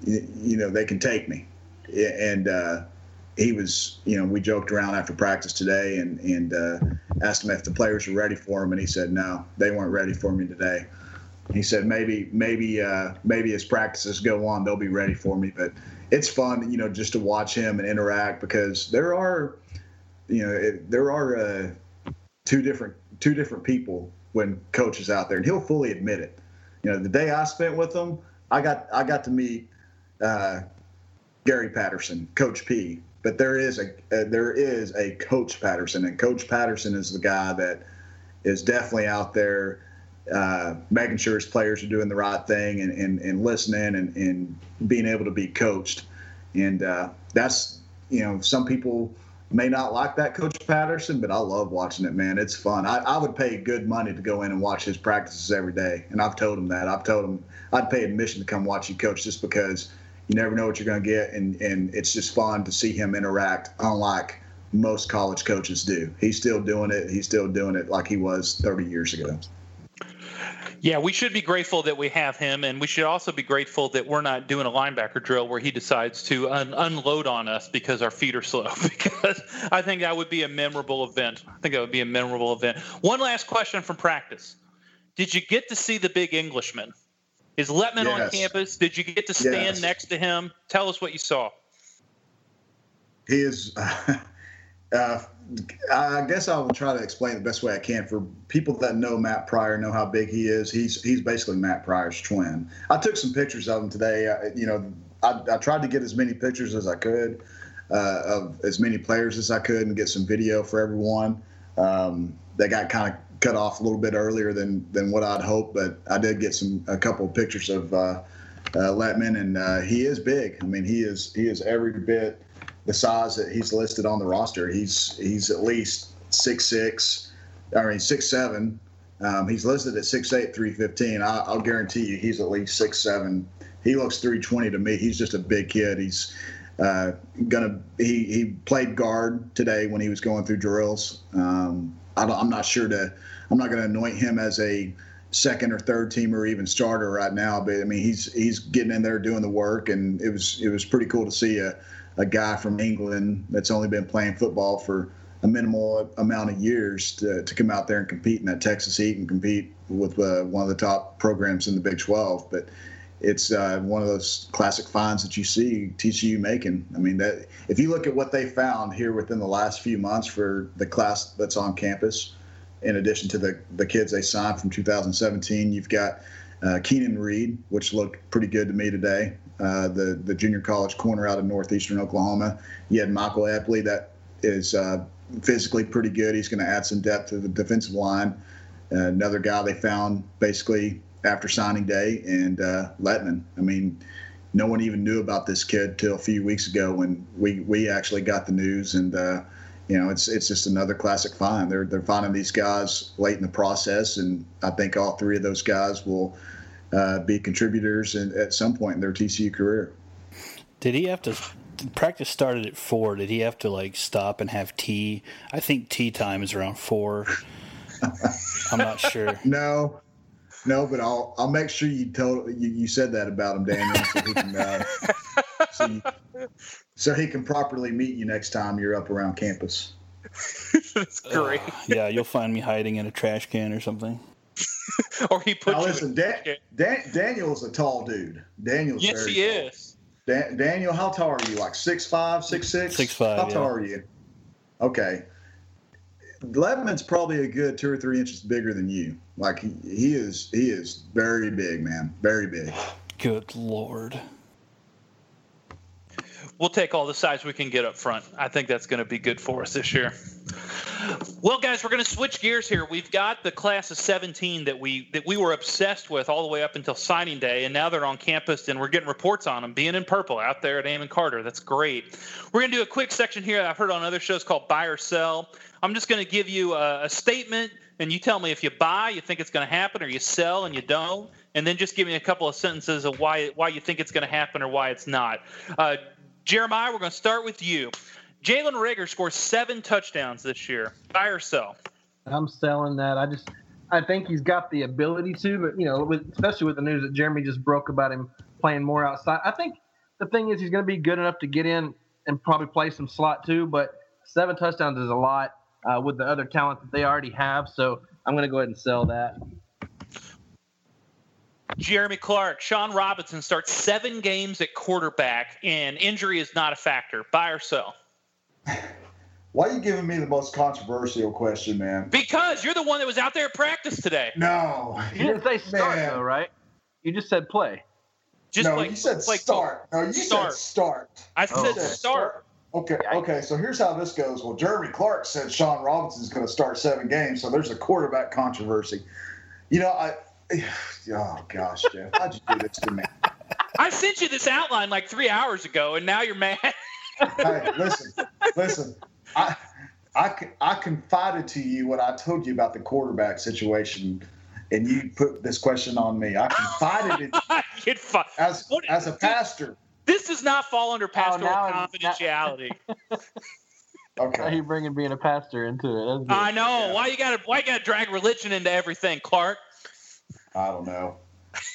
you know they can take me," and uh, he was, you know, we joked around after practice today and and uh, asked him if the players were ready for him, and he said no, they weren't ready for me today. He said maybe maybe uh, maybe as practices go on, they'll be ready for me, but it's fun, you know, just to watch him and interact because there are, you know, it, there are uh, two different two different people when coach is out there, and he'll fully admit it. You know, the day I spent with him, I got I got to meet uh, Gary Patterson, Coach P. But there is a uh, there is a Coach Patterson, and Coach Patterson is the guy that is definitely out there uh, making sure his players are doing the right thing and, and, and listening and, and being able to be coached. And uh, that's you know some people may not like that Coach Patterson, but I love watching it, man. It's fun. I, I would pay good money to go in and watch his practices every day, and I've told him that. I've told him I'd pay admission to come watch you coach just because you never know what you're going to get, and and it's just fun to see him interact, unlike most college coaches do. He's still doing it. He's still doing it like he was 30 years ago. Yeah, we should be grateful that we have him, and we should also be grateful that we're not doing a linebacker drill where he decides to un- unload on us because our feet are slow. because I think that would be a memorable event. I think that would be a memorable event. One last question from practice: Did you get to see the big Englishman? Is Letman yes. on campus? Did you get to stand yes. next to him? Tell us what you saw. He is. Uh, I guess I will try to explain the best way I can for people that know Matt Pryor, know how big he is. He's he's basically Matt Pryor's twin. I took some pictures of him today. I, you know, I, I, tried to get as many pictures as I could uh, of as many players as I could and get some video for everyone. Um, they got kind of cut off a little bit earlier than than what I'd hoped, but I did get some a couple of pictures of uh, uh, Letman, and uh, he is big. I mean, he is he is every bit the size that he's listed on the roster. He's he's at least six six, I mean six seven. Um, he's listed at 6'8", 315. I, I'll guarantee you he's at least six seven. He looks 320 to me. He's just a big kid. He's uh, gonna he he played guard today when he was going through drills. Um, I am not sure to I'm not going to anoint him as a second or third team or even starter right now, but I mean he's he's getting in there doing the work, and it was it was pretty cool to see a a guy from England that's only been playing football for a minimal amount of years to, to come out there and compete in that Texas heat and compete with uh, one of the top programs in the Big 12. But it's uh, one of those classic finds that you see TCU making. I mean, that if you look at what they found here within the last few months for the class that's on campus, in addition to the, the kids they signed from 2017, you've got uh, Keenan Reed, which looked pretty good to me today uh, the the junior college corner out of northeastern Oklahoma. You had Michael Epley that is uh, physically pretty good. He's going to add some depth to the defensive line. Uh, another guy they found basically after signing day, and uh, Letman. I mean, no one even knew about this kid till a few weeks ago when we we actually got the news and. Uh, you know, it's it's just another classic find. They're they're finding these guys late in the process, and I think all three of those guys will uh, be contributors in, at some point in their TCU career. Did he have to? Practice started at four. Did he have to like stop and have tea? I think tea time is around four. I'm not sure. No, no, but I'll I'll make sure you told you, you said that about him, Daniel, so he can uh, so, you, so he can properly meet you next time you're up around campus. That's great. Uh, yeah, you'll find me hiding in a trash can or something. or he put. Now listen, Dan, Dan, Daniel's a tall dude. Daniel's yes, he tall. is. Dan, Daniel, how tall are you? Like six five, six six? Six five. How tall are you? Okay. Letman's probably a good two or three inches bigger than you. Like he, he is, he is very big, man, very big. Good lord. We'll take all the size we can get up front. I think that's going to be good for us this year. Well, guys, we're going to switch gears here. We've got the class of 17 that we that we were obsessed with all the way up until signing day, and now they're on campus, and we're getting reports on them being in purple out there at Amon Carter. That's great. We're going to do a quick section here I've heard on other shows called Buy or Sell. I'm just going to give you a, a statement, and you tell me if you buy, you think it's going to happen, or you sell and you don't, and then just give me a couple of sentences of why why you think it's going to happen or why it's not. Uh, Jeremiah, we're going to start with you. Jalen Reagor scores seven touchdowns this year. Buy or sell? I'm selling that. I just I think he's got the ability to, but you know, with, especially with the news that Jeremy just broke about him playing more outside. I think the thing is he's going to be good enough to get in and probably play some slot too. But seven touchdowns is a lot uh, with the other talent that they already have. So I'm going to go ahead and sell that. Jeremy Clark, Shawn Robinson starts seven games at quarterback, and injury is not a factor. Buy or sell? Why are you giving me the most controversial question, man? Because you're the one that was out there at practice today. No, you didn't say start man. though, right? You just said play. Just no, like, you said like start. No, you start. said start. I said oh. start. Okay, okay. So here's how this goes. Well, Jeremy Clark said Shawn Robinson is going to start seven games, so there's a quarterback controversy. You know, I. Oh gosh, Jeff, how'd you do this to me? I sent you this outline like three hours ago, and now you're mad. hey, listen, listen. I, I, I confided to you what I told you about the quarterback situation, and you put this question on me. I confided in fi- as as a pastor. This does not fall under oh, pastoral oh, confidentiality. okay. How you bringing being a pastor into it? I know. Yeah. Why you got to why you got to drag religion into everything, Clark? I don't know.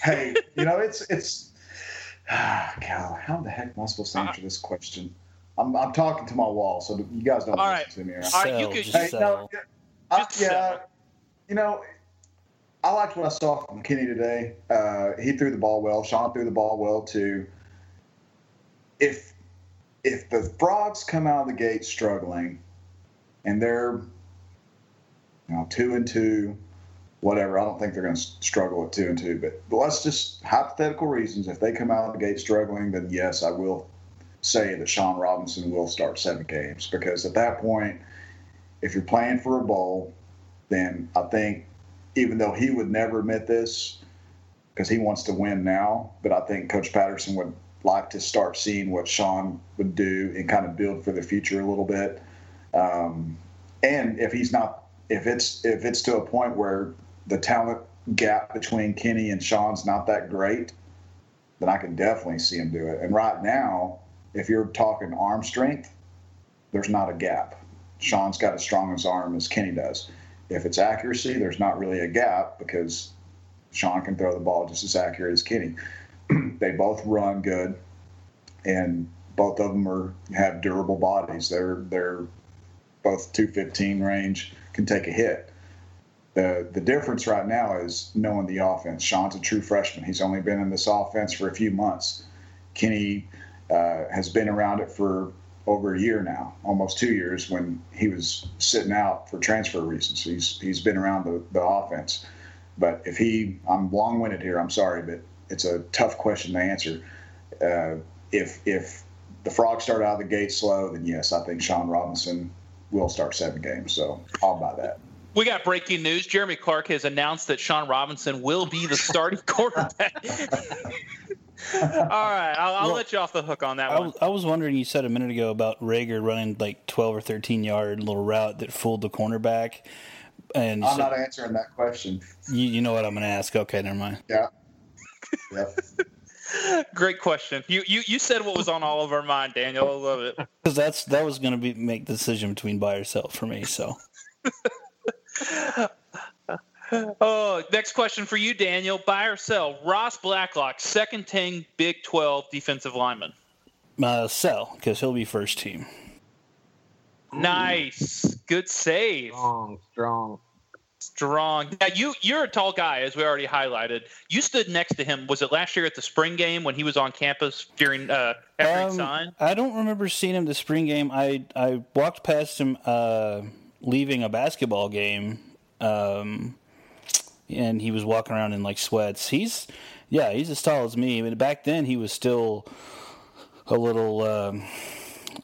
Hey, you know it's it's. Ah, God, how the heck am I supposed to answer uh, this question? I'm, I'm talking to my wall, so you guys don't All listen right. to me. Right? All right, you could hey, no, I, yeah, you know, I liked what I saw from Kenny today. Uh, he threw the ball well. Shawn threw the ball well too. If if the frogs come out of the gate struggling, and they're you know two and two, whatever. I don't think they're going to struggle at two and two, but, but let's just hypothetical reasons. If they come out of the gate struggling, then yes, I will say that Shawn Robinson will start seven games because at that point, if you're playing for a bowl, then I think even though he would never admit this because he wants to win now, but I think Coach Patterson would like to start seeing what Shawn would do and kind of build for the future a little bit. Um, and if he's not, if it's if it's to a point where the talent gap between Kenny and Shawn's not that great, then I can definitely see him do it. And right now, if you're talking arm strength, there's not a gap. Shawn's got as strong as arm as Kenny does. If it's accuracy, there's not really a gap because Shawn can throw the ball just as accurate as Kenny. they both run good, and both of them are have durable bodies. They're they're both 215 range, can take a hit. The the difference right now is knowing the offense. Shawn's a true freshman. He's only been in this offense for a few months. Kenny uh, has been around it for over a year now, almost two years, when he was sitting out for transfer reasons. He's he's been around the, the offense. But if he, I'm long-winded here. I'm sorry, but it's a tough question to answer. Uh, if if the Frogs start out of the gate slow, then yes, I think Shawn Robinson will start seven games. So I'll buy that. We got breaking news. Jeremy Clark has announced that Shawn Robinson will be the starting quarterback. All right, I'll, I'll well, let you off the hook on that I one. Was, I was wondering, you said a minute ago about Reagor running like 12 or 13 yard little route that fooled the cornerback. And I'm so, not answering that question. You, you know what I'm going to ask? Okay, never mind. Yeah. Yep. Great question. You, you you said what was on all of our mind, Daniel. I love it. Because that's that was going to be make the decision between buy or sell for me. So. Oh, next question for you, Daniel. Buy or sell? Ross Blacklock, second team Big 12 defensive lineman. Uh, sell, because he'll be first team. Nice. Good save. Strong, strong. Strong. Now you you're a tall guy, as we already highlighted. You stood next to him. Was it last year at the spring game when he was on campus during uh, after um, I don't remember seeing him the spring game. I I walked past him uh, leaving a basketball game. Um, and he was walking around in like sweats. He's yeah, he's as tall as me. But back then he was still a little um,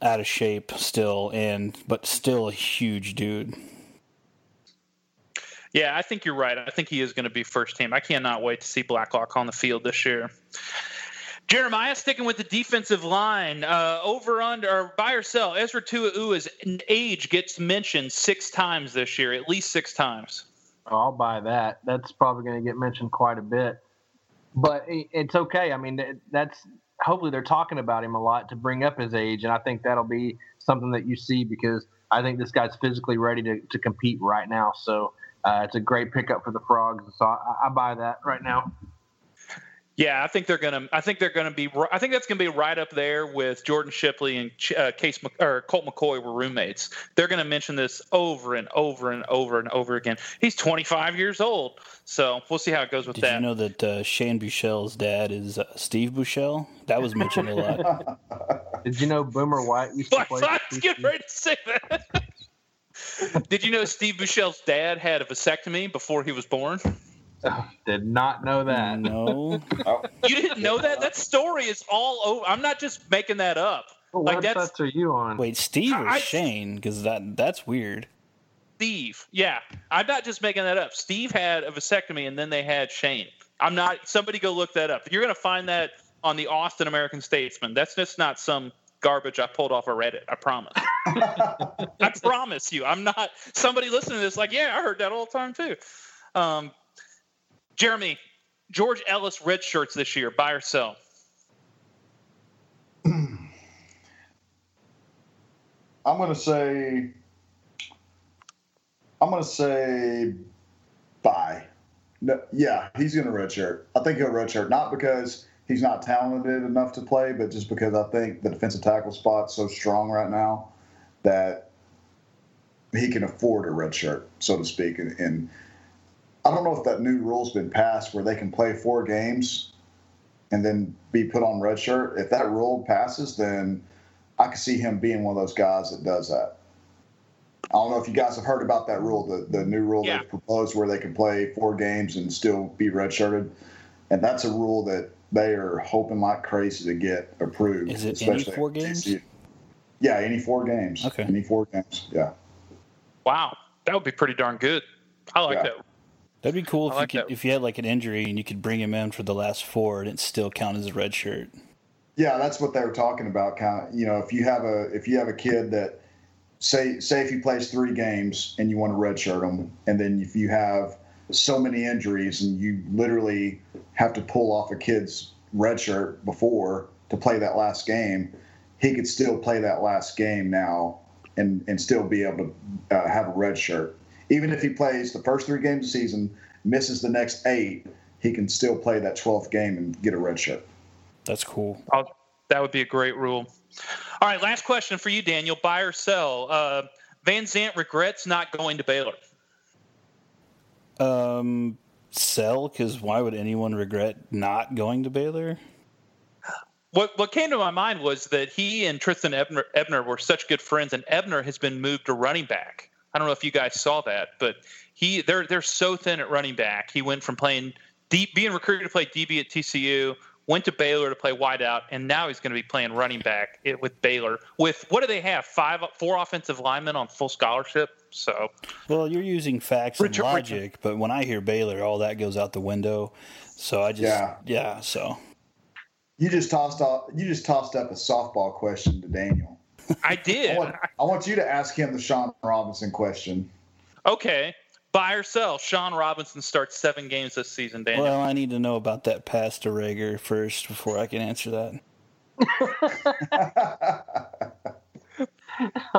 out of shape still, and but still a huge dude. Yeah, I think you're right. I think he is going to be first team. I cannot wait to see Blacklock on the field this year. Jeremiah sticking with the defensive line. Uh, over under or buy or sell. Ezra Tuau's age gets mentioned six times this year, at least six times. Oh, I'll buy that. That's probably going to get mentioned quite a bit. But it's okay. I mean, that's hopefully they're talking about him a lot to bring up his age, and I think that'll be something that you see because I think this guy's physically ready to, to compete right now. So uh, it's a great pickup for the Frogs. So I, I buy that right now. Yeah, I think they're gonna. I think they're gonna be. I think that's gonna be right up there with Jordan Shipley and uh, Case or Colt McCoy were roommates. They're gonna mention this over and over and over and over again. He's 25 years old, so we'll see how it goes with Did that. Did you know that uh, Shane Buechele's dad is uh, Steve Buechele? That was mentioned a lot. Did you know Boomer White used to play? I was getting ready to say that. Did you know Steve Buechele's dad had a vasectomy before he was born? Oh, did not know that. No. Oh. You didn't know that? That story is all over. I'm not just making that up. What Like, websites that's- are you on? Wait, Steve or I- Shane? Because that that's weird. Steve. Yeah, I'm not just making that up. Steve had a vasectomy, and then they had Shane. I'm not. Somebody go look that up. You're going to find that on the Austin American Statesman. That's just not some garbage I pulled off of Reddit. I promise. I promise you. I'm not. Somebody listening to this, like, yeah, I heard that all the time too. Um, Jeremy, George Ellis red shirts this year. Buy or sell? I'm going to say. I'm going to say bye. No, yeah, he's going to redshirt. I think he'll redshirt not because he's not talented enough to play, but just because I think the defensive tackle spot's so strong right now that he can afford a redshirt, so to speak. And, and I don't know if that new rule's been passed where they can play four games and then be put on redshirt. If that rule passes, then I could see him being one of those guys that does that. I don't know if you guys have heard about that rule, the, the new rule Yeah. they've proposed where they can play four games and still be redshirted. And that's a rule that they are hoping like crazy to get approved. Is it any especially four games? Yeah, any four games. Okay. Any four games. Yeah. Wow, that would be pretty darn good. I like Yeah. that. That'd be cool I if like you could, that. if you had like an injury and you could bring him in for the last four and it still count as a red shirt. Yeah, that's what they were talking about. Kind of, you know, if you have a if you have a kid that say say if he plays three games and you want to redshirt him, and then if you have so many injuries and you literally have to pull off a kid's red shirt before to play that last game, he could still play that last game now and and still be able to uh, have a red shirt. Even if he plays the first three games of the season, misses the next eight, he can still play that twelfth game and get a red shirt. That's cool. I'll, that would be a great rule. All right, last question for you, Daniel. Buy or sell? Uh, Van Zant regrets not going to Baylor. Um, sell because why would anyone regret not going to Baylor? What what came to my mind was that he and Trestan Ebner, Ebner were such good friends, and Ebner has been moved to running back. I don't know if you guys saw that, but he they're they're so thin at running back. He went from playing deep, being recruited to play DB at TCU, went to Baylor to play wideout, and now he's going to be playing running back with Baylor. With what do they have? Five, four offensive linemen on full scholarship. So Well, you're using facts and Richard- logic, but when I hear Baylor, all that goes out the window. So I just Yeah. yeah so You just tossed off. You just tossed up a softball question to Daniel. I I did. want, I want you to ask him the Shawn Robinson question. Okay. Buy or sell? Shawn Robinson starts seven games this season, Daniel. well I need to know about that pass to Reagor first before I can answer that. Oh,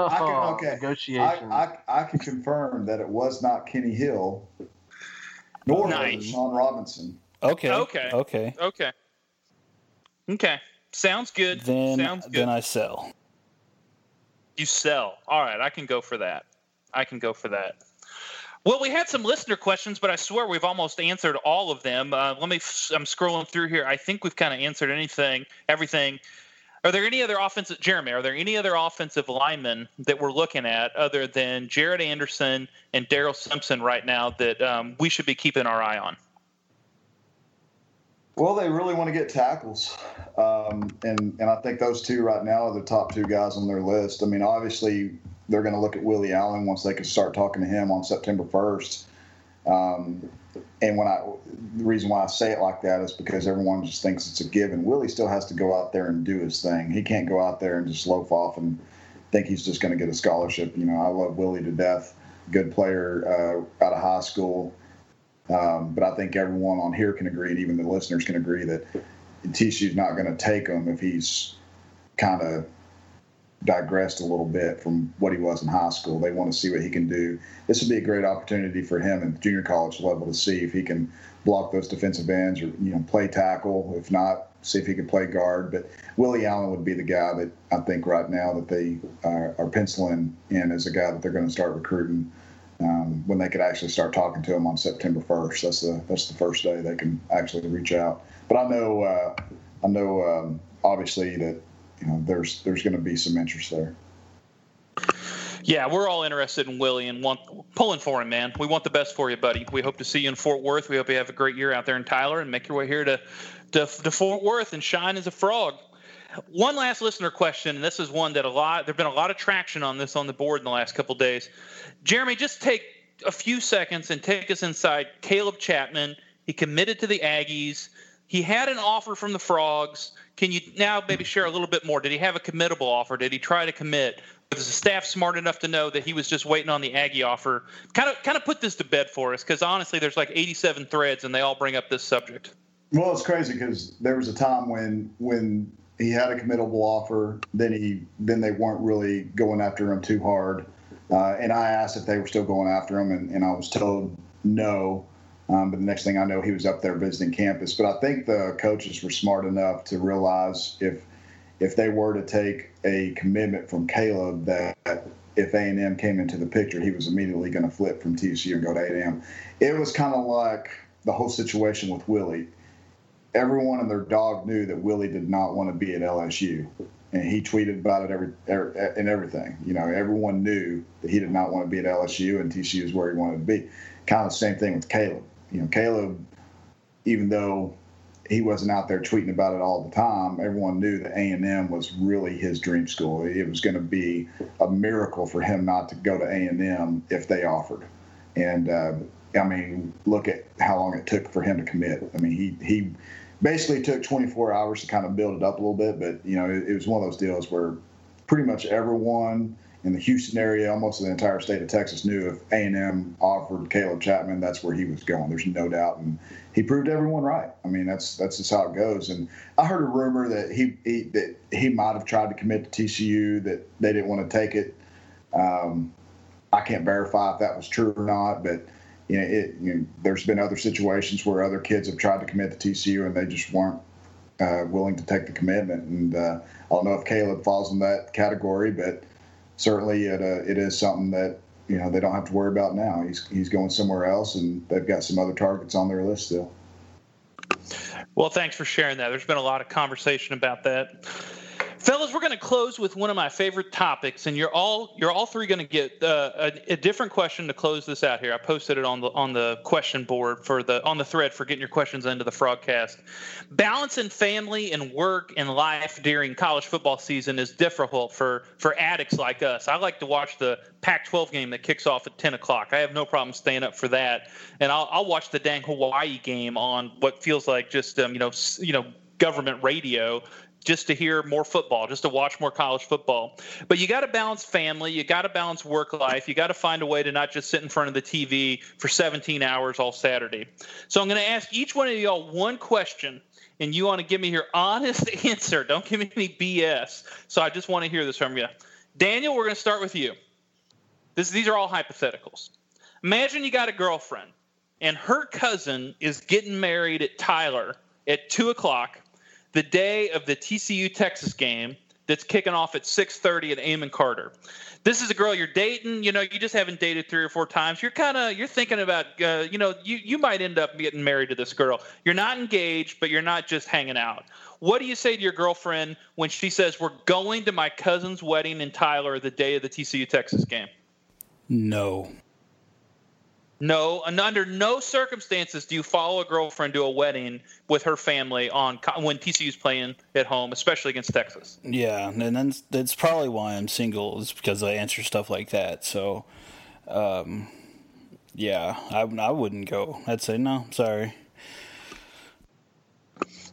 I can, oh, okay, I. I, I can confirm that it was not Kenny Hill, nor was Nice. it Shawn Robinson. Okay. Okay. Okay. Okay. Okay. Sounds good. Then Sounds good. then I sell. you sell. All right, I can go for that. I can go for that. Well, we had some listener questions, but I swear we've almost answered all of them. Uh, let me. I'm scrolling through here. I think we've kind of answered anything, everything. Are there any other offensive, Jeremy? Are there any other offensive linemen that we're looking at other than Jared Anderson and Daryl Simpson right now that um, we should be keeping our eye on? Well, they really want to get tackles, um, and and I think those two right now are the top two guys on their list. I mean, obviously they're going to look at Willie Allen once they can start talking to him on September first. Um, and when I, the reason why I say it like that is because everyone just thinks it's a given. Willie still has to go out there and do his thing. He can't go out there and just loaf off and think he's just going to get a scholarship. You know, I love Willie to death. Good player uh, out of high school. Um, but I think everyone on here can agree, and even the listeners can agree that TCU's not going to take him if he's kind of digressed a little bit from what he was in high school. They want to see what he can do. This would be a great opportunity for him at junior college level to see if he can block those defensive ends or you know play tackle. If not, see if he can play guard. But Willie Allen would be the guy that I think right now that they are, are penciling in as a guy that they're going to start recruiting. Um, when they could actually start talking to him on September 1st, that's the that's the first day they can actually reach out. But I know uh, I know um, obviously that you know there's there's going to be some interest there. Yeah, we're all interested in Willie and want pulling for him, man. We want the best for you, buddy. We hope to see you in Fort Worth. We hope you have a great year out there in Tyler and make your way here to to, to Fort Worth and shine as a frog. One last listener question, and this is one that a lot there've been a lot of traction on this on the board in the last couple days. Jeremy, just take a few seconds and take us inside Caleb Chapman. He committed to the Aggies. He had an offer from the Frogs. Can you now maybe share a little bit more? Did he have a committable offer? Did he try to commit? Was the staff smart enough to know that he was just waiting on the Aggie offer? Kind of, kind of put this to bed for us, because honestly, there's like 87 threads, and they all bring up this subject. Well, it's crazy because there was a time when when he had a committable offer, then he then they weren't really going after him too hard, uh, and I asked if they were still going after him, and, and I was told no. Um, but the next thing I know, he was up there visiting campus. But I think the coaches were smart enough to realize if if they were to take a commitment from Caleb that if A&M came into the picture, he was immediately going to flip from TCU and go to A&M. It was kind of like the whole situation with Willie. Everyone and their dog knew that Willie did not want to be at LSU, and he tweeted about it every, every and everything. You know, everyone knew that he did not want to be at LSU, and TCU is where he wanted to be. Kind of the same thing with Caleb. You know, Caleb, even though he wasn't out there tweeting about it all the time. Everyone knew that A and M was really his dream school. It was going to be a miracle for him not to go to A and M if they offered. And uh, I mean, look at how long it took for him to commit. I mean, he he basically took 24 hours to kind of build it up a little bit, but you know, it, it was one of those deals where pretty much everyone in the Houston area, almost the entire state of Texas knew if A&M offered Caleb Chapman, that's where he was going. There's no doubt, and he proved everyone right. I mean, that's that's just how it goes. And I heard a rumor that he, he that he might have tried to commit to TCU, that they didn't want to take it. Um, I can't verify if that was true or not, but you know, it, you know, there's been other situations where other kids have tried to commit to TCU and they just weren't uh, willing to take the commitment. And uh, I don't know if Caleb falls in that category, but certainly it, uh, it is something that you know they don't have to worry about now. He's he's going somewhere else, and they've got some other targets on their list still. Well, thanks for sharing that. There's been a lot of conversation about that. Fellas, we're going to close with one of my favorite topics, and you're all you're all three going to get uh, a, a, different question to close this out here. I posted it on the on the question board for the on the thread for getting your questions into the Frogcast. Balancing family and work and life during college football season is difficult for for addicts like us. I like to watch the Pac-12 game that kicks off at 10 o'clock. I have no problem staying up for that, and I'll, I'll watch the dang Hawaii game on what feels like just um, you know you know government radio just to hear more football, just to watch more college football. But you got to balance family, you got to balance work life, you got to find a way to not just sit in front of the TV for 17 hours all Saturday. So I'm going to ask each one of y'all one question, and you want to give me your honest answer. Don't give me any BS. So I just want to hear this from you. Daniel, we're going to start with you. This, these are all hypotheticals. Imagine you got a girlfriend, and her cousin is getting married at Tyler at 2 o'clock the day of the TCU Texas game that's kicking off at 6:30 at Amon Carter. This is a girl you're dating. You know, you just haven't dated three or four times. You're kind of you're thinking about, uh, you know, you you might end up getting married to this girl. You're not engaged, but you're not just hanging out. What do you say to your girlfriend when she says we're going to my cousin's wedding in Tyler the day of the TCU Texas game? No. No, and under no circumstances do you follow a girlfriend to a wedding with her family on when TCU's playing at home, especially against Texas. Yeah, and that's that's probably why I'm single is because I answer stuff like that. So, um, yeah, I I wouldn't go. I'd say no, sorry.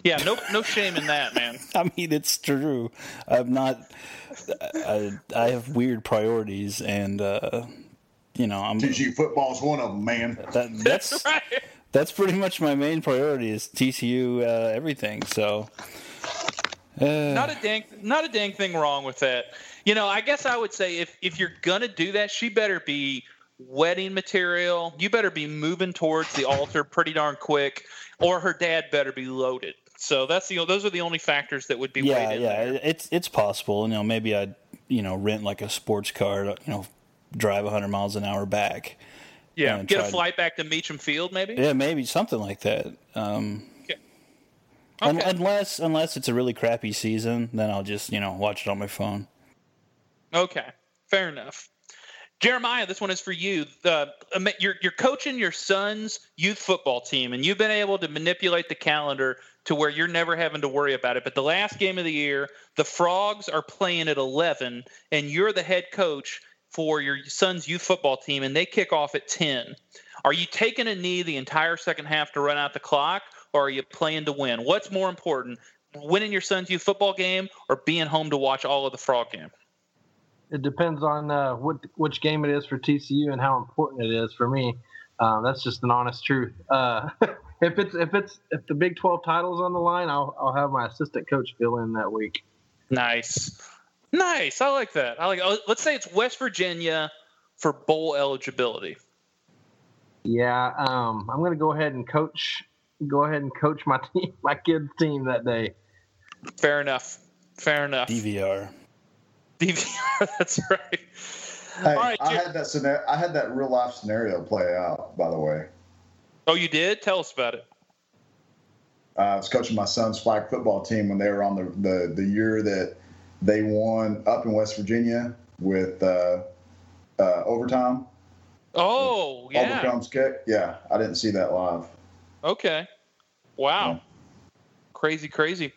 Yeah, no no shame in that, man. I mean, it's true. I'm not. I I have weird priorities and. uh you know, I'm TCU football's one of them, man. That, that's that's, right. that's pretty much my main priority is TCU uh, everything. So uh, not a dang not a dang thing wrong with that. You know, I guess I would say if if you're gonna do that, she better be wedding material. You better be moving towards the altar pretty darn quick, or her dad better be loaded. So that's the those are the only factors that would be Yeah, yeah, there. it's it's possible. You know, maybe I'd you know rent like a sports car. You know, drive 100 miles an hour back. Yeah, get a flight back to Meacham Field, maybe. Yeah, maybe something like that. Um, Okay. un- Okay. unless unless it's a really crappy season, then I'll just you know watch it on my phone. Okay, fair enough. Jeremiah, this one is for you. The, um, you're, you're coaching your son's youth football team, and you've been able to manipulate the calendar to where you're never having to worry about it. But the last game of the year, the Frogs are playing at 11, and you're the head coach for your son's youth football team, and they kick off at 10. Are you taking a knee the entire second half to run out the clock, or are you playing to win? What's more important, winning your son's youth football game or being home to watch all of the Frog game? It depends on uh, what which game it is for TCU and how important it is for me. Um, that's just an honest truth. Uh, if it's if it's if the Big Twelve title's on the line, I'll I'll have my assistant coach fill in that week. Nice. Nice. I like that. I like oh, let's say it's West Virginia for bowl eligibility. Yeah, um, I'm going to go ahead and coach. Go ahead and coach my team, my kids' team that day. Fair enough. Fair enough. DVR. DVR, that's right. Hey, All right, I Jer- had that scenario. I had that real life scenario play out. By the way, Oh, you did? Tell us about it. uh, I was coaching my son's flag football team when they were on the the, the year that they won up in West Virginia with uh, uh, overtime. Oh, yeah. Oberkrom's kick. Yeah, I didn't see that live. Okay. Wow. Yeah. Crazy, crazy.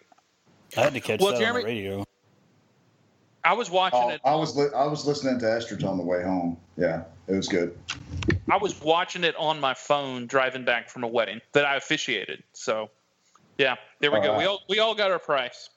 I had to catch Well, that Jeremy- on the radio. I was watching Oh, it. I was li- I was listening to Estridge on the way home. Yeah, it was good. I was watching it on my phone driving back from a wedding that I officiated. So, yeah, there we All go. right. We all we all got our price.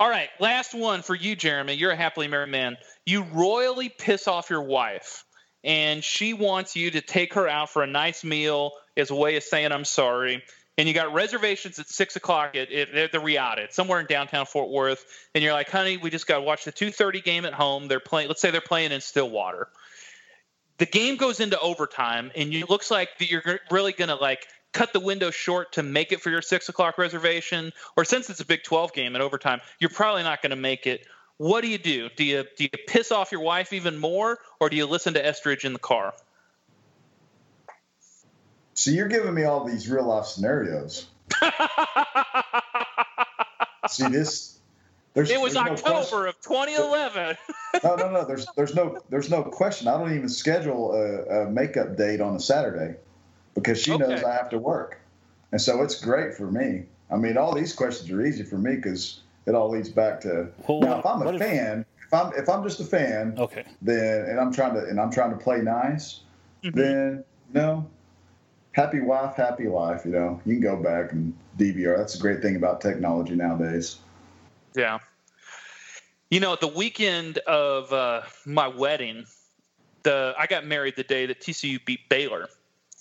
All right, last one for you, Jeremy. You're a happily married man. You royally piss off your wife, and she wants you to take her out for a nice meal as a way of saying I'm sorry. And you got reservations at six o'clock at, at, at the Reata, it's somewhere in downtown Fort Worth. And you're like, honey, we just got to watch the 2:30 game at home. They're playing. Let's say they're playing in Stillwater the game goes into overtime and it looks like you're really to like cut the window short to make it for your six o'clock reservation or since it's a big 12 game in overtime you're probably not going to make it what do you do do you do you piss off your wife even more or do you listen to estridge in the car So you're giving me all these real life scenarios. See this? There's, it was there's no october of 2011 No, no, no. There's there's no there's no question. I don't even schedule a, a makeup date on a Saturday because she knows I have to work, and so it's great for me. I mean, all these questions are easy for me because it all leads back to Well, now. If I'm a what if- fan, if I'm if I'm just a fan, Okay. then and I'm trying to and I'm trying to play nice, Mhm. then no. Happy wife, happy life. You know, you can go back and DVR. That's a great thing about technology nowadays. Yeah. You know, the weekend of uh, my wedding, the I got married the day that TCU beat Baylor.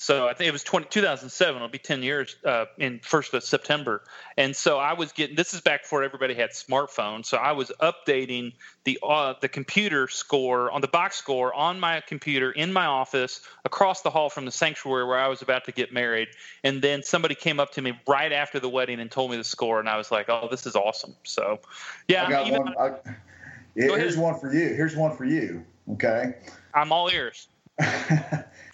So I think it was 20, 2007. It'll be 10 years uh, in first of September. And so I was getting this is back before everybody had smartphones. So I was updating the uh, the computer score on the box score on my computer in my office across the hall from the sanctuary where I was about to get married. And then somebody came up to me right after the wedding and told me the score, and I was like, "Oh, this is awesome!" So, yeah, I got even- one. I, yeah, here's ahead. one for you. Here's one for you. Okay. I'm all ears.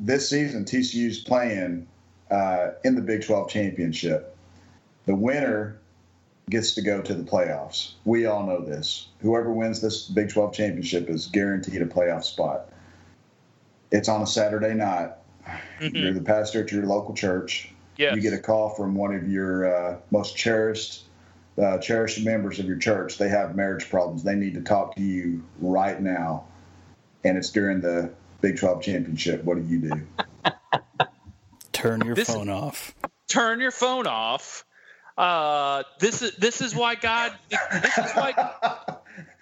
this season, TCU's playing uh, in the Big 12 championship. The winner gets to go to the playoffs. We all know this. Whoever wins this Big 12 championship is guaranteed a playoff spot. It's on a Saturday night. Mhm. You're the pastor at your local church. Yes. You get a call from one of your uh, most cherished, uh, cherished members of your church. They have marriage problems. They need to talk to you right now, and it's during the Big 12 championship. What do you do? Turn your This- phone off. Turn your phone off. Uh, this is this is why God. This is why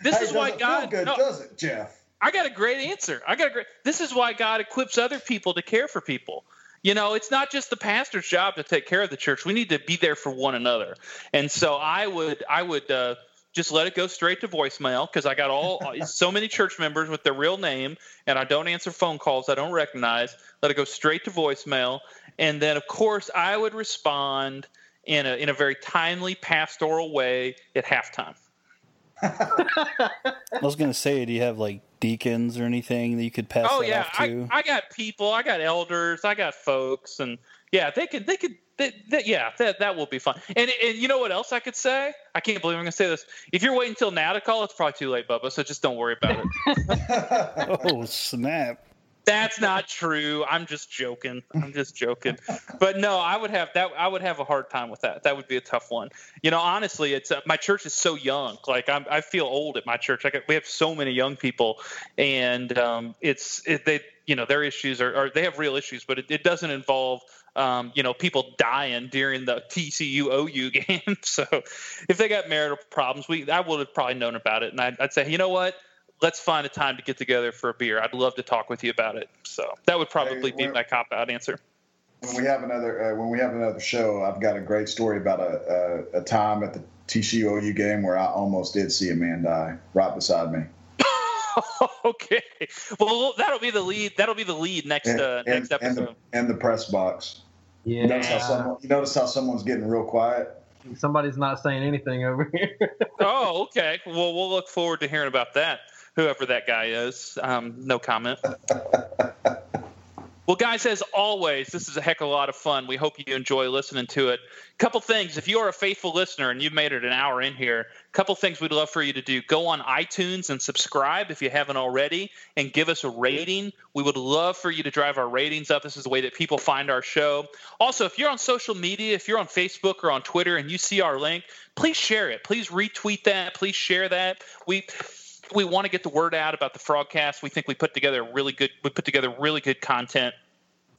This Hey, is why God- feel good, no. does it, Jeff? I got a great answer. I got a great. This is why God equips other people to care for people. You know, it's not just the pastor's job to take care of the church. We need to be there for one another. And so I would, I would uh, just let it go straight to voicemail because I got all uh, so many church members with their real name, and I don't answer phone calls I don't recognize. Let it go straight to voicemail, and then of course I would respond in a in a very timely pastoral way at halftime. I was gonna say, do you have like deacons or anything that you could pass? Oh that yeah, off to? I, I got people, I got elders, I got folks, and yeah, they could they could that, that, yeah, that that will be fun. And and you know what else I could say? I can't believe I'm going to say this. If you're waiting until now to call, it's probably too late, Bubba. So just don't worry about it. oh snap! That's not true. I'm just joking. I'm just joking. But no, I would have that. I would have a hard time with that. That would be a tough one. You know, honestly, it's uh, my church is so young. Like I'm, I feel old at my church. Like we have so many young people, and um, it's it, they. You know, their issues are, are they have real issues, but it, it doesn't involve um, you know, people dying during the TCU OU game. so if they got marital problems, we I would have probably known about it, and I'd, I'd, say, you know what, let's find a time to get together for a beer. I'd love to talk with you about it. So that would probably hey, be my cop out answer. When we have another uh, when we have another show, I've got a great story about a, a, a time at the TCU OU game where I almost did see a man die right beside me. okay. Well, that'll be the lead. That'll be the lead next and, uh, next and, episode. And the, and the press box. Yeah. You notice how someone, you notice how someone's getting real quiet. Somebody's not saying anything over here. oh, okay. Well, we'll look forward to hearing about that. Whoever that guy is. Um, no comment. Well, guys, as always, this is a heck of a lot of fun. We hope you enjoy listening to it. A Couple things. If you are a faithful listener and you've made it an hour in here, a couple things we'd love for you to do. Go on iTunes and subscribe if you haven't already and give us a rating. We would love for you to drive our ratings up. This is the way that people find our show. Also, if you're on social media, if you're on Facebook or on Twitter and you see our link, please share it. Please retweet that. Please share that. We we want to get the word out about the Frogcast. We think we put together really good. We put together really good content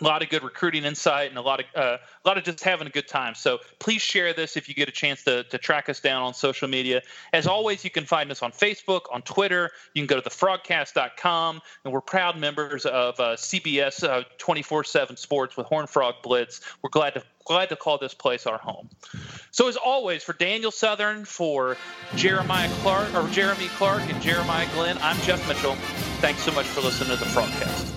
a lot of good recruiting insight and a lot of uh, a lot of just having a good time. So please share this if you get a chance to, to track us down on social media. As always, you can find us on Facebook, on Twitter. You can go to thefrogcast.com, and we're proud members of uh, CBS uh, 24/7 Sports with Horned Frog Blitz. We're glad to glad to call this place our home. So as always, for Daniel Southern, for Jeremiah Clark or Jeremy Clark and Jeremiah Glenn, I'm Jeff Mitchell. Thanks so much for listening to the Frogcast.